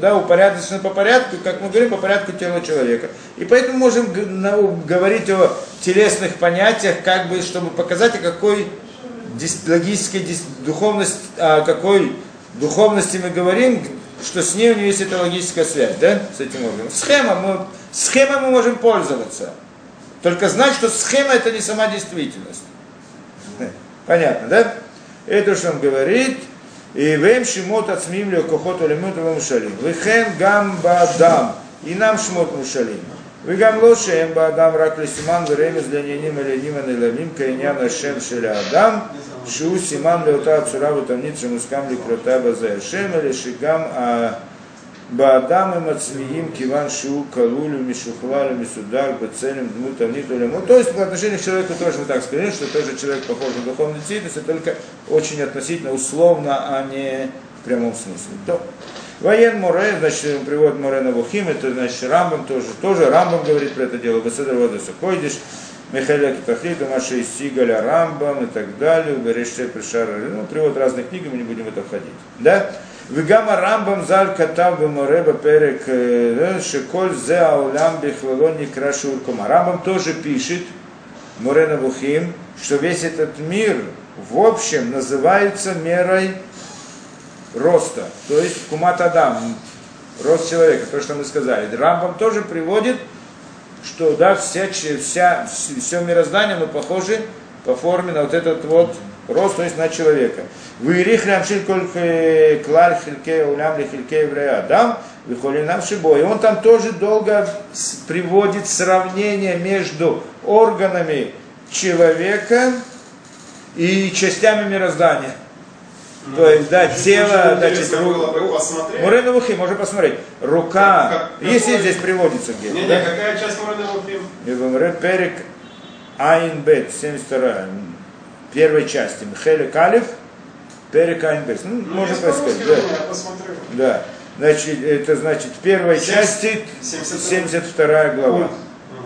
да, упорядочены по порядку, как мы говорим, по порядку тела человека. И поэтому можем говорить о телесных понятиях, как бы, чтобы показать, о какой логической духовности, о какой духовности мы говорим, что с ней у нее есть эта логическая связь, да, с этим органом. Схема, мы, схемой мы можем пользоваться. Только знать, что схема это не сама действительность. (laughs) Понятно, да? Это что он говорит. И вем шимот ацмим ле кохот олемут мушалим. Вихен гам бадам. И нам шмот мушалим. וגם לא שהם באדם רק לסימן ורמז לעניינים עליונים הנעלמים כעניין השם של האדם שהוא סימן לאותה הצורה ותבנית שמוסכם לקרותה בזה השם אלא שגם Баадам и отсмеим, Киван Шу Калулю Мишухлалю Мисудар Бацелем Дмута Нитулем. Ну, то есть по отношению к человеку тоже мы так сказали, что тоже человек похож на духовный цитис, только очень относительно условно, а не в прямом смысле. То. Воен Море, значит, он приводит Море на Бухим, это значит Рамбам тоже, тоже Рамбам говорит про это дело, Беседр Водоса Койдиш, Михаила Китахрита, Маша из Сигаля, Рамбам и так далее, Береште Пришара, ну, привод разных книг, мы не будем в это входить. Да? וגם הרמב"ם ז"ל כתב במורה בפרק שכל זה העולם בכללו נקרא שיעור קומה. הרמב"ם тоже пишет, Море Навухим, что весь этот мир в общем называется мерой роста, то есть кумат Адам, рост человека, то, что мы сказали. Рамбам тоже приводит, что да, вся, вся, все мироздание мы похожи по форме на вот этот вот рост, то есть на человека. Вырих коль э, клаль хильке улям ли хильке еврея Адам, нам шибо. И он там тоже долго приводит сравнение между органами человека и частями мироздания. То есть, да, тело, да, посмотреть. Мурена Вухи, можно посмотреть. Рука, Как- если какой- здесь приводится где-то. Не, не, да? какая часть Мурена? Говорят, Перек Айн Бет, 72 первой части. Михаил Калиф, Перек Айн Бет. Ну, Ну, можно сказать. Да. Я посмотрю. да. Значит, это значит, в первой Семь- части 72. 72 глава. Пункт.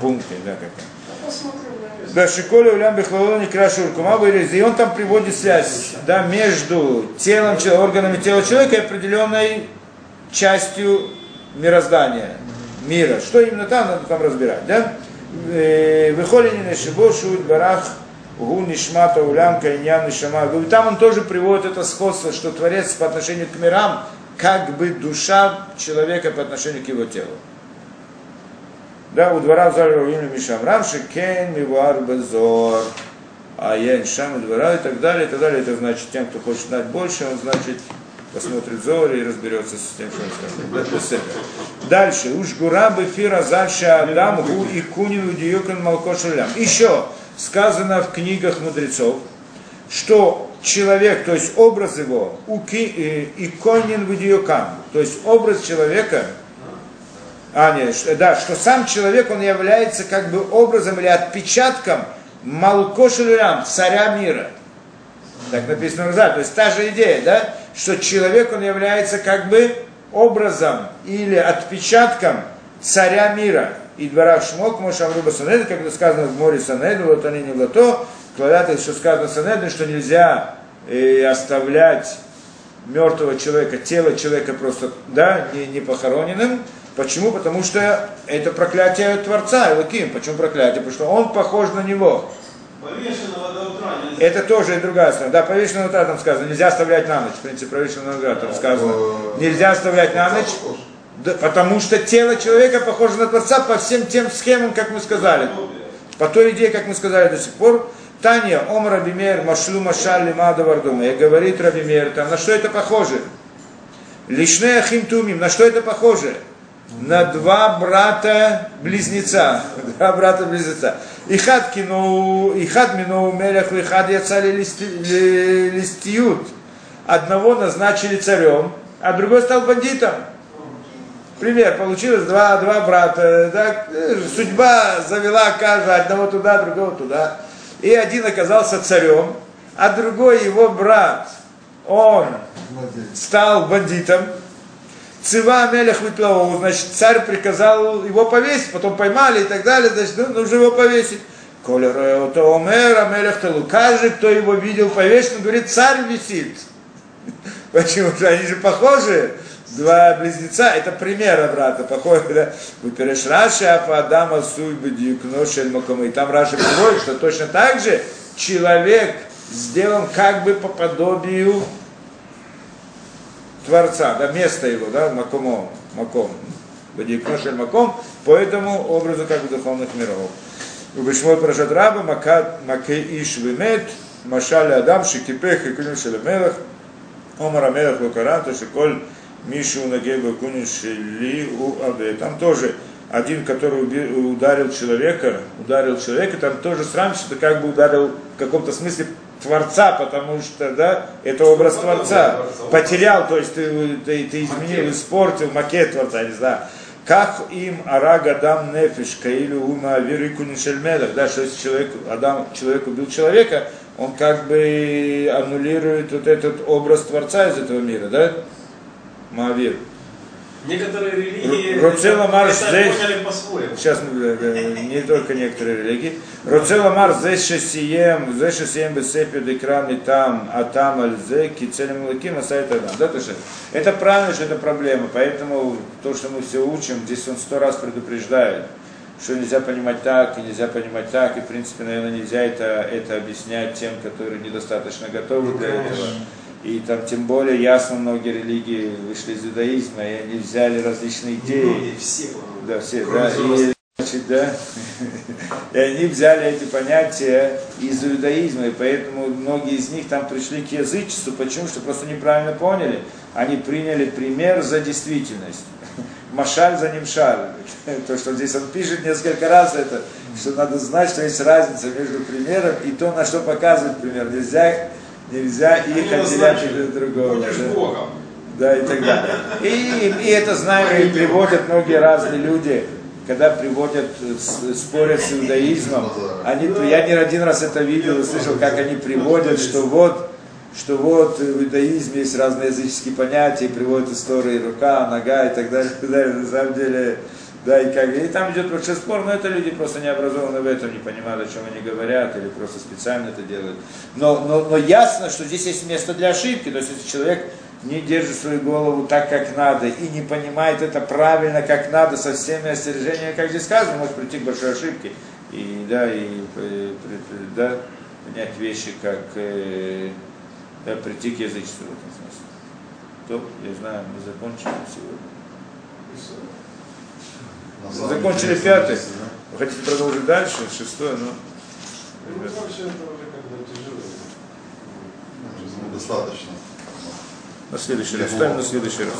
Пункты, да, как Я посмотрю, у меня есть. да, Шиколя Улям Бехлалони Крашу Уркума вырез. И он там приводит связь да, между телом, органами тела человека и определенной частью мироздания, мира. Что именно там, надо там разбирать. Да? Э, Выхолини Нешибошу Барах Гу Нишмата Улям Кайнян Нишама. Там он тоже приводит это сходство, что Творец по отношению к мирам, как бы душа человека по отношению к его телу. Да, у двора в зале Равину Мишам Рамши, Кен, Мивар, Безор, а я Шам, двора и так далее, и так далее. Это значит, тем, кто хочет знать больше, он, значит, посмотрит Зор и разберется с тем, что он этого. Дальше. Уж гура бефира зальша Адам гу и кунин удиюкан малкошелям. Еще сказано в книгах мудрецов, что человек, то есть образ его, уки, э, иконин видеокам, то есть образ человека, а, нет, да, что сам человек, он является как бы образом или отпечатком Малкошелям, царя мира. Так написано в. То есть та же идея, да, что человек, он является как бы образом или отпечатком царя мира. И двора Шмок, Мошамруба Санеда, как это сказано в море Санеда, вот они не лото, кладят, что сказано Санеда, что нельзя э, оставлять мертвого человека, тело человека просто, да, не, не похороненным. Почему? Потому что это проклятие Творца, Элоким. Почему проклятие? Потому что он похож на него. Повешенного до утра нельзя. Это тоже и другая сторона. Да, повешенного утра там сказано, нельзя оставлять на ночь. В принципе, повешенного утра там сказано, нельзя оставлять на ночь. Да, потому что тело человека похоже на Творца по всем тем схемам, как мы сказали. По той идее, как мы сказали до сих пор. Таня, Ом Рабимер, Машлу Машаль Лимада Вардума. И говорит Рабимер, там, на что это похоже? Лишне Ахим Тумим, на что это похоже? На два брата-близнеца. (laughs) Два брата-близнеца. Ихад кино, ихад мино мелях, ихад яцали листиют. Одного назначили царем, а другой стал бандитом. Пример, получилось два, два брата, так, судьба завела каждого, одного туда, другого туда. И один оказался царем, а другой его брат, он стал бандитом. Цива Мелех Витлову, значит, царь приказал его повесить, потом поймали и так далее, значит, ну, нужно его повесить. Коля Роэото Омера, Мелех Талу, каждый, кто его видел повешенным, говорит, царь висит. (laughs) Почему? Что они же похожи. Два близнеца, это пример брата, похоже, да? Выперешь Раши, а по Адама Суйбы Дьюкношель Макомы. И там Раши приводит, что точно так же человек сделан как бы по подобию Творца, да, место его, да, Макомо, Маком, Бадикношель Маком, по этому образу как бы духовных миров. Убишмот Парашат Раба, Макей Иш Вимет, Машали Адам, Шикипех и Кунин Шелемелах, Омар Амелах Лукаран, то есть Коль Мишу Нагеба Кунин Шели у Абе. Там тоже один, который ударил человека, ударил человека, там тоже срам, что как бы ударил в каком-то смысле Творца, потому что, да, это образ Творца. Потерял, то есть ты, ты, ты изменил, испортил макет Творца, не знаю. Как им араг Адам Нефиш, Каилю Ума Авирику Нишельмелах, да, что если человек, Адам, человек убил человека, он как бы аннулирует вот этот образ Творца из этого мира, да? Маавир. Некоторые религии Роцела это здесь- поняли по-своему. Сейчас не только некоторые религии. Роцела Марс здесь шесием, здесь шесием бесепи декрам и там, а там альзе, кицелем лаким, а сайт адам. Да, есть это правильно, что это проблема. Поэтому то, что мы все учим, здесь он сто раз предупреждает, что нельзя понимать так, и нельзя понимать так, и в принципе, наверное, нельзя это, это объяснять тем, которые недостаточно готовы для этого. И там тем более ясно многие религии вышли из иудаизма, и они взяли различные идеи. Многие, все. Да, все, да. И, значит, да, и они взяли эти понятия из иудаизма, и поэтому многие из них там пришли к язычеству, почему? Что просто неправильно поняли, они приняли пример за действительность. Машаль за ним шаль. (laughs) То, что здесь он пишет несколько раз это, что надо знать, что есть разница между примером и то, на что показывает пример. Нельзя, нельзя их отделять друг от другого. Будешь да. Богом. Да, и так далее. И, и это знаем, и приводят многие разные люди, когда приводят, э, с- спорят с иудаизмом. Они, я не один раз это видел и слышал, как они приводят, что вот, что вот в иудаизме есть разные языческие понятия, приводят истории рука, нога и так далее, и так далее. На самом деле, да, и как, и там идет большой спор, но это люди просто не образованы в этом, не понимают, о чем они говорят, или просто специально это делают. Но, но, но ясно, что здесь есть место для ошибки, то есть если человек не держит свою голову так, как надо, и не понимает это правильно, как надо, со всеми остережениями, как здесь сказано, может прийти к большой ошибке, и, да, и, э, при- да, понять вещи, как э, да, прийти к язычеству в этом смысле. То, я знаю, мы закончили сегодня. Закончили пятый. да. Вы хотите продолжить дальше? Шестое, ну. Ну, вообще это уже как бы тяжело. Ну, Достаточно. На следующий раз. Ставим на следующий раз.